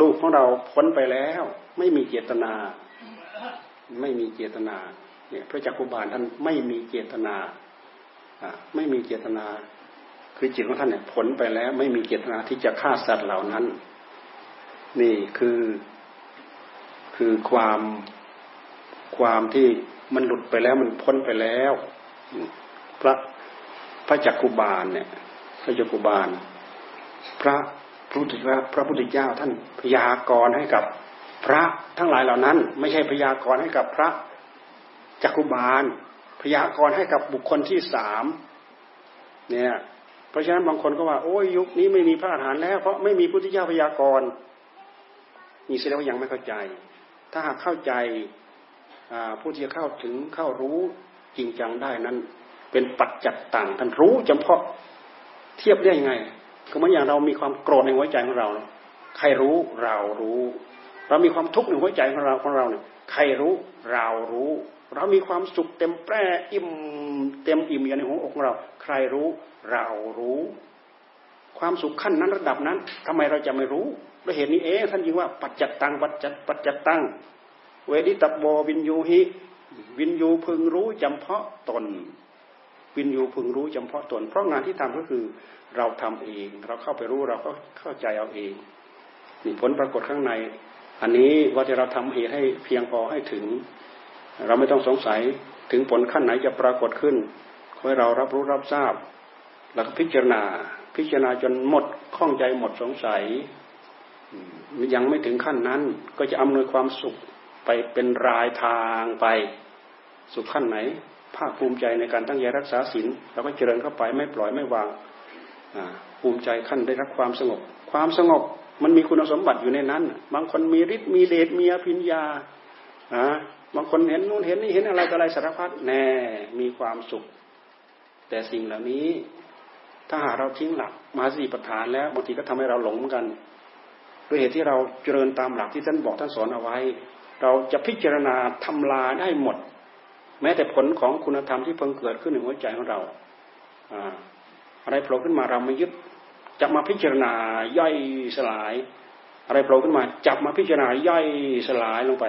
ลูกของเราพ้นไปแล้ว ไม่มีเจตนา ไม่มีเจตนาเนี่ยพระจักรุบาลท่านไม่มีเจตนาอ่าไม่มีเจตนา คือจิตของท่านเนี่ยผลไปแล้ว ไม่มีเจตนาที่จะฆ่าสัตว์เหล่านั้น นี่คือคือความความที่มันหลุดไปแล้วมันพ้นไปแล้ว พระพระจักรุบาลเนี่ย พระจักรุบาล พระ พุทธเจ้าพระพุทธเจ้าท่านพยากรณ์ให้กับพระทั้งหลายเหล่านั้น ไม่ใช่พยากรณ์ให้กับพระจักรุบาล พยากรณ์ให้กับบุคคลที่สามเนี่ยเพราะฉะนั้นบางคนก็ว่าโอ้ยยุคนี้ไม่มีพระอาหารแล้ว เพราะไม่มีพุทธเจ้าพยากรณ์นี่แสดงว่ายังไม่เข้าใจ ถ้าหากเข้าใจผู้ที่เข้าถึงเข้ารู้จริงจังได้นั้น เป็นปัจจัตต่างท่านรู้เฉพาะเทียบได้ยังไง ก็เหมือนอย่างเรามีความโกรธในหัวใจของเรา ใครรู้เรารู้ เรามีความทุกข์ในหัวใจของเราของเราเนี่ยใครรู้เรารู้ เรามีความสุขเต็มแปร่อิ่มเต็มอิ่มอยู่ในหัวอกของเรา ใครรู้เรารู้ ความสุขขั้นนั้นระดับนั้นทำไมเราจะไม่รู้ด้วยเหตุนี้เองท่านยิงว่าปัจจัตตังปัจจัตปัจจัตตังเวดิตโบวินยูหิวินยูพึงรู้จำเพาะตน วินยูพึงรู้จำเพาะตน เพราะงานที่ทำก็คือเราทำเอง เราเข้าไปรู้เราก็เข้าใจเอาเองนี่ผลปรากฏข้างใน อันนี้ว่าจะเราทำเหตุให้เพียงพอให้ถึง เราไม่ต้องสงสัยถึงผลขั้นไหนจะปรากฏขึ้นขอให้เรารับรู้รับทราบ แล้วก็พิจารณา พิจารณาจนหมดข้องใจหมดสงสัยยังไม่ถึงขั้นนั้นก็จะอำนวยความสุขไปเป็นรายทางไป สุขขั้นไหน ภาคภูมิใจในการตั้งใจรักษาศีลเราก็เจริญเข้าไปไม่ปล่อยไม่วางภูมิใจขั้นได้รับความสงบ ความสงบมันมีคุณสมบัติอยู่ในนั้น บางคนมีฤทธิ์มีเดชมีอภิญญาบางคนเห็นนู่นเห็นนี่เห็นอะไรต่ออะไรสารพัดแน่มีความสุข แต่สิ่งเหล่านี้ ถ้าหากเราทิ้งหลักมาสีปัฏฐานแล้วบางทีก็ทำให้เราหลงเหมือนกันด้วยเหตุที่เราเจริญตามหลักที่ท่านบอกท่านสอนเอาไว้ เราจะพิจารณาทำลาได้หมด แม้แต่ผลของคุณธรรมที่เพิ่งเกิดขึ้นในหัวใจของเราอะไรโผล่ขึ้นมาเราไม่ยึดจับมาพิจารณาย่อยสลาย อะไรโผล่ขึ้นมา จับมาพิจารณาย่อยสลายลงไป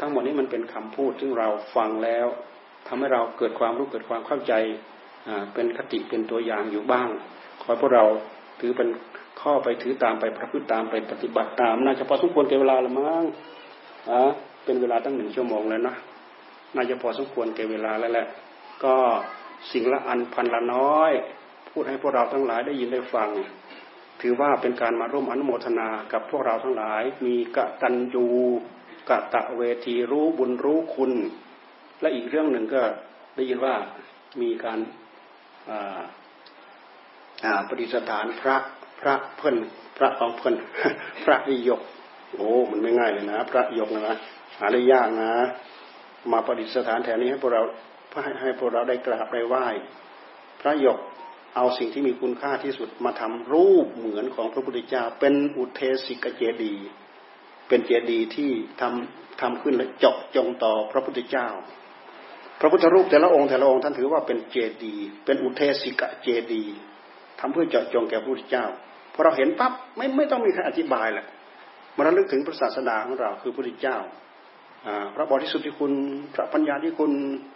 ทั้งหมดนี้มันเป็นคำพูดซึ่งเราฟังแล้วทำให้เราเกิดความรู้เกิดความเข้าใจเป็นคติเป็นตัวอย่างอยู่บ้าง ขอพวกเราถือเป็นข้อไปถือตามไปประพฤติตามไปปฏิบัติตามน่าจะพอสมควรเก็บเวลาละมั้งอ่า เป็นเวลาตั้งหนึ่งชั่วโมงแล้วนะน่าจะพอสมควรเก็บเวลาแล้วแหละ ก็สิ่งละอันพันละน้อย พูดให้พวกเราทั้งหลายได้ยินได้ฟัง ถือว่าเป็นการมาร่วมอนุโมทนากับพวกเราทั้งหลาย มีกะตันยูกะตะเวทีรู้บุญรู้คุณ และอีกเรื่องหนึ่งก็ได้ยินว่ามีการปฏิสถานพระพระเพิ่นพระของเพิ่นพระนิยก โอ้ มันไม่ง่ายเลยนะ พระยกนะ หาได้ยากนะ มาปฏิสถานแถวนี้ให้พวกเราให้ให้พวกเราได้กราบได้ไหว้ พระยกเอาสิ่งที่มีคุณค่าที่สุดมาทำรูปเหมือนของพระพุทธเจ้า เป็นอุเทสิกเจดีย์ เป็นเจดีย์ที่ทำทำขึ้นและเจาะจงต่อพระพุทธเจ้า พระพุทธรูปแต่ละองค์แต่ละองค์ท่านถือว่าเป็นเจดีย์ เป็นอุเทสิกเจดีย์ทำเพื่อเจาะจงแก่พระพุทธเจ้าพอเราเห็นปั๊บไม่ไม่ต้องมีใครอธิบายแหละมาระลึกถึงพระศาสดาของเราคือพระพุทธเจ้า พระบริสุทธิคุณ พระปัญญาที่คุณ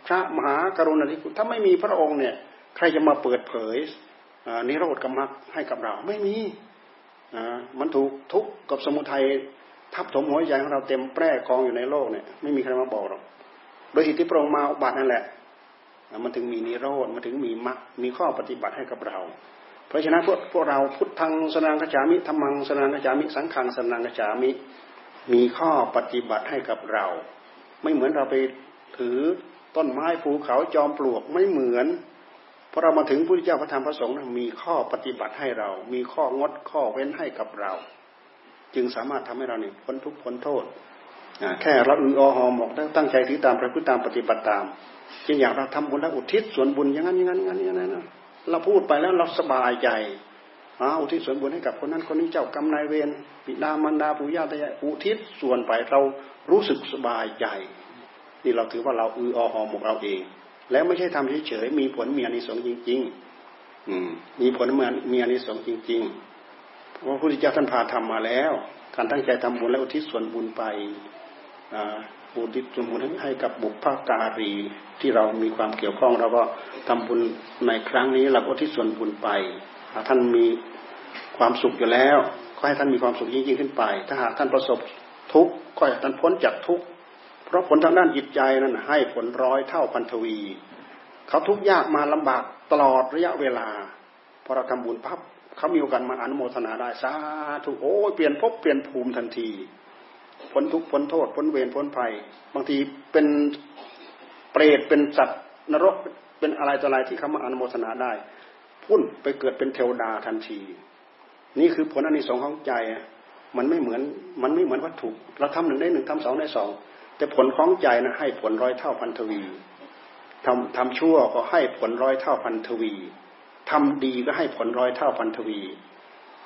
พระมหากรุณาธิคุณ ถ้าไม่มีพระองค์เนี่ย ใครจะมาเปิดเผยนิโรธกรรมให้กับเราไม่มี มันถูกทุกข์กับสมุทัยทับถมหัวใจของเราเต็มแปร่กองอยู่ในโลกเนี่ยไม่มีใครมาบอกหรอก โดยอิทธิพระองค์มาบัตินั่นแหละ มันถึงมีนิโรธ มันถึงมีมรรค มีข้อปฏิบัติให้กับเรา เพราะฉะนั้นพวกพวกเราพุทธังสนังกจามิธรรมังสนังกจามิ สังขังสนังกจามิ มีข้อปฏิบัติให้กับเรา ไม่เหมือนเราไปถือต้นไม้ภูเขาจอมปลวกไม่เหมือนพอเรามาถึงพระเจ้าพระธรรมพระสงฆ์มีข้อปฏิบัติให้เรา มีข้องดข้อเว้นให้กับเรา จึงสามารถทำให้เราเนี่ยพ้นทุกข์พ้นโทษแค่เราอืออหอมอกตั้งใจถือตามประพฤติตามปฏิบัติตามเช่อยางเราทำบุญแล้วอุทิศส่วนบุญอย่างนั้นอย่างนั้นอย่างนั้นอย่างนั้นเราพูดไปแล้วเราสบายใจ อาอุทิศส่วนบุญให้กับคนนั้นคนนี้เจ้ากรรมนายเวรปิดามันดาปู่ย่าตายายอุทิศส่วนไปเรารู้สึกสบายใจนี่เราถือว่าเราอืออหอมกเราเอง แล้วไม่ใช่ทำเฉยๆมีผลมีอานิสงส์จริง ๆ อืมมีผลเหมือนมีอานิสงส์จริงๆเพราะพระพุทธเจ้าท่านพาทำมาแล้ว การตั้งใจทำบุญและอุทิศส่วนบุญไปอุทิศส่วนบุญให้กับบุพการีที่เรามีความเกี่ยวข้องเราก็ทำบุญในครั้งนี้เราก็ที่ส่วนบุญไป ท่านมีความสุขอยู่แล้ว ก็ให้ท่านมีความสุขยิ่งยิ่งขึ้นไป ถ้าหากท่านประสบทุกข์ก็ให้ท่านพ้นจากทุกข์เพราะผลทางด้านจิตใจนั้นให้ผลร้อยเท่าพันทวี เขาทุกข์ยากมาลำบากตลอดระยะเวลาพอเราทำบุญพับเขามีโอกาสมาอนุโมทนาได้สาธุโอ้ยเปลี่ยนภพเปลี่ยนภูมิทันทีพ้นทุกข์พ้นโทษพ้นเวรพ้นภัย บางทีเป็นเปรตเป็นสัตว์นรกเป็นอะไรต่ออะไรที่เขามาอนุโมทนาได้ พุ่นไปเกิดเป็นเทวดาทันที นี่คือผลอันนี้สองของใจ มันไม่เหมือนมันไม่เหมือนวัตถุเราทำหนึ่งได้หนึ่งทำสองได้สองแต่ผลของใจนะให้ผลร้อยเท่าพันทวีทำทำชั่วก็ให้ผลร้อยเท่าพันทวีทำดีก็ให้ผลร้อยเท่าพันทวี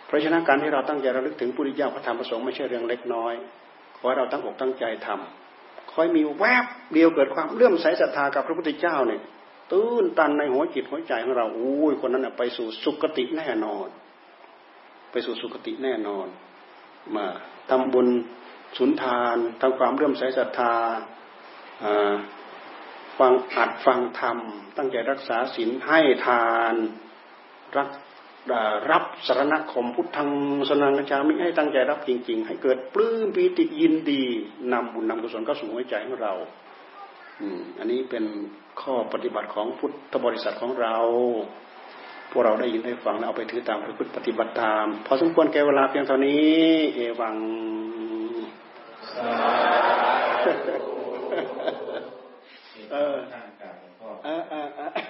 เพราะฉะนั้นการที่เราตั้งใจระลึกถึงพุทธิยาพระธรรมประสงค์ไม่ใช่เรื่องเล็กน้อยขอให้เราตั้งอกตั้งใจทำคอยมีแวบเดียวเกิดความเลื่อมใสศรัทธากับพระพุทธเจ้าเนี่ย ตื้นตันในหัวจิตหัวใจของเราอุ้ยคนนั้นไปสู่สุคติแน่นอน ไปสู่สุคติแน่นอน มาทำบุญสุนทานทำความเลื่อมใสศรัทธาฟังอัดฟังธรรม ตั้งใจรักษาศีลให้ทานรักรับสารณคมพุทธังสนังกชามิให้ตั้งใจรับจริง ๆ ให้เกิดปลื้มปีติยินดีนำบุญนำกุศลเข้าสู่หัวใจของเราอืมอันนี้เป็น ข้อปฏิบัติของพุทธบริษัทของเรา พวกเราได้ยินได้ฟังแล้วเอาไปถือตามไปปฏิบัติตาม พอสมควรแก่เวลาเพียงเท่านี้ เอวังเออเออ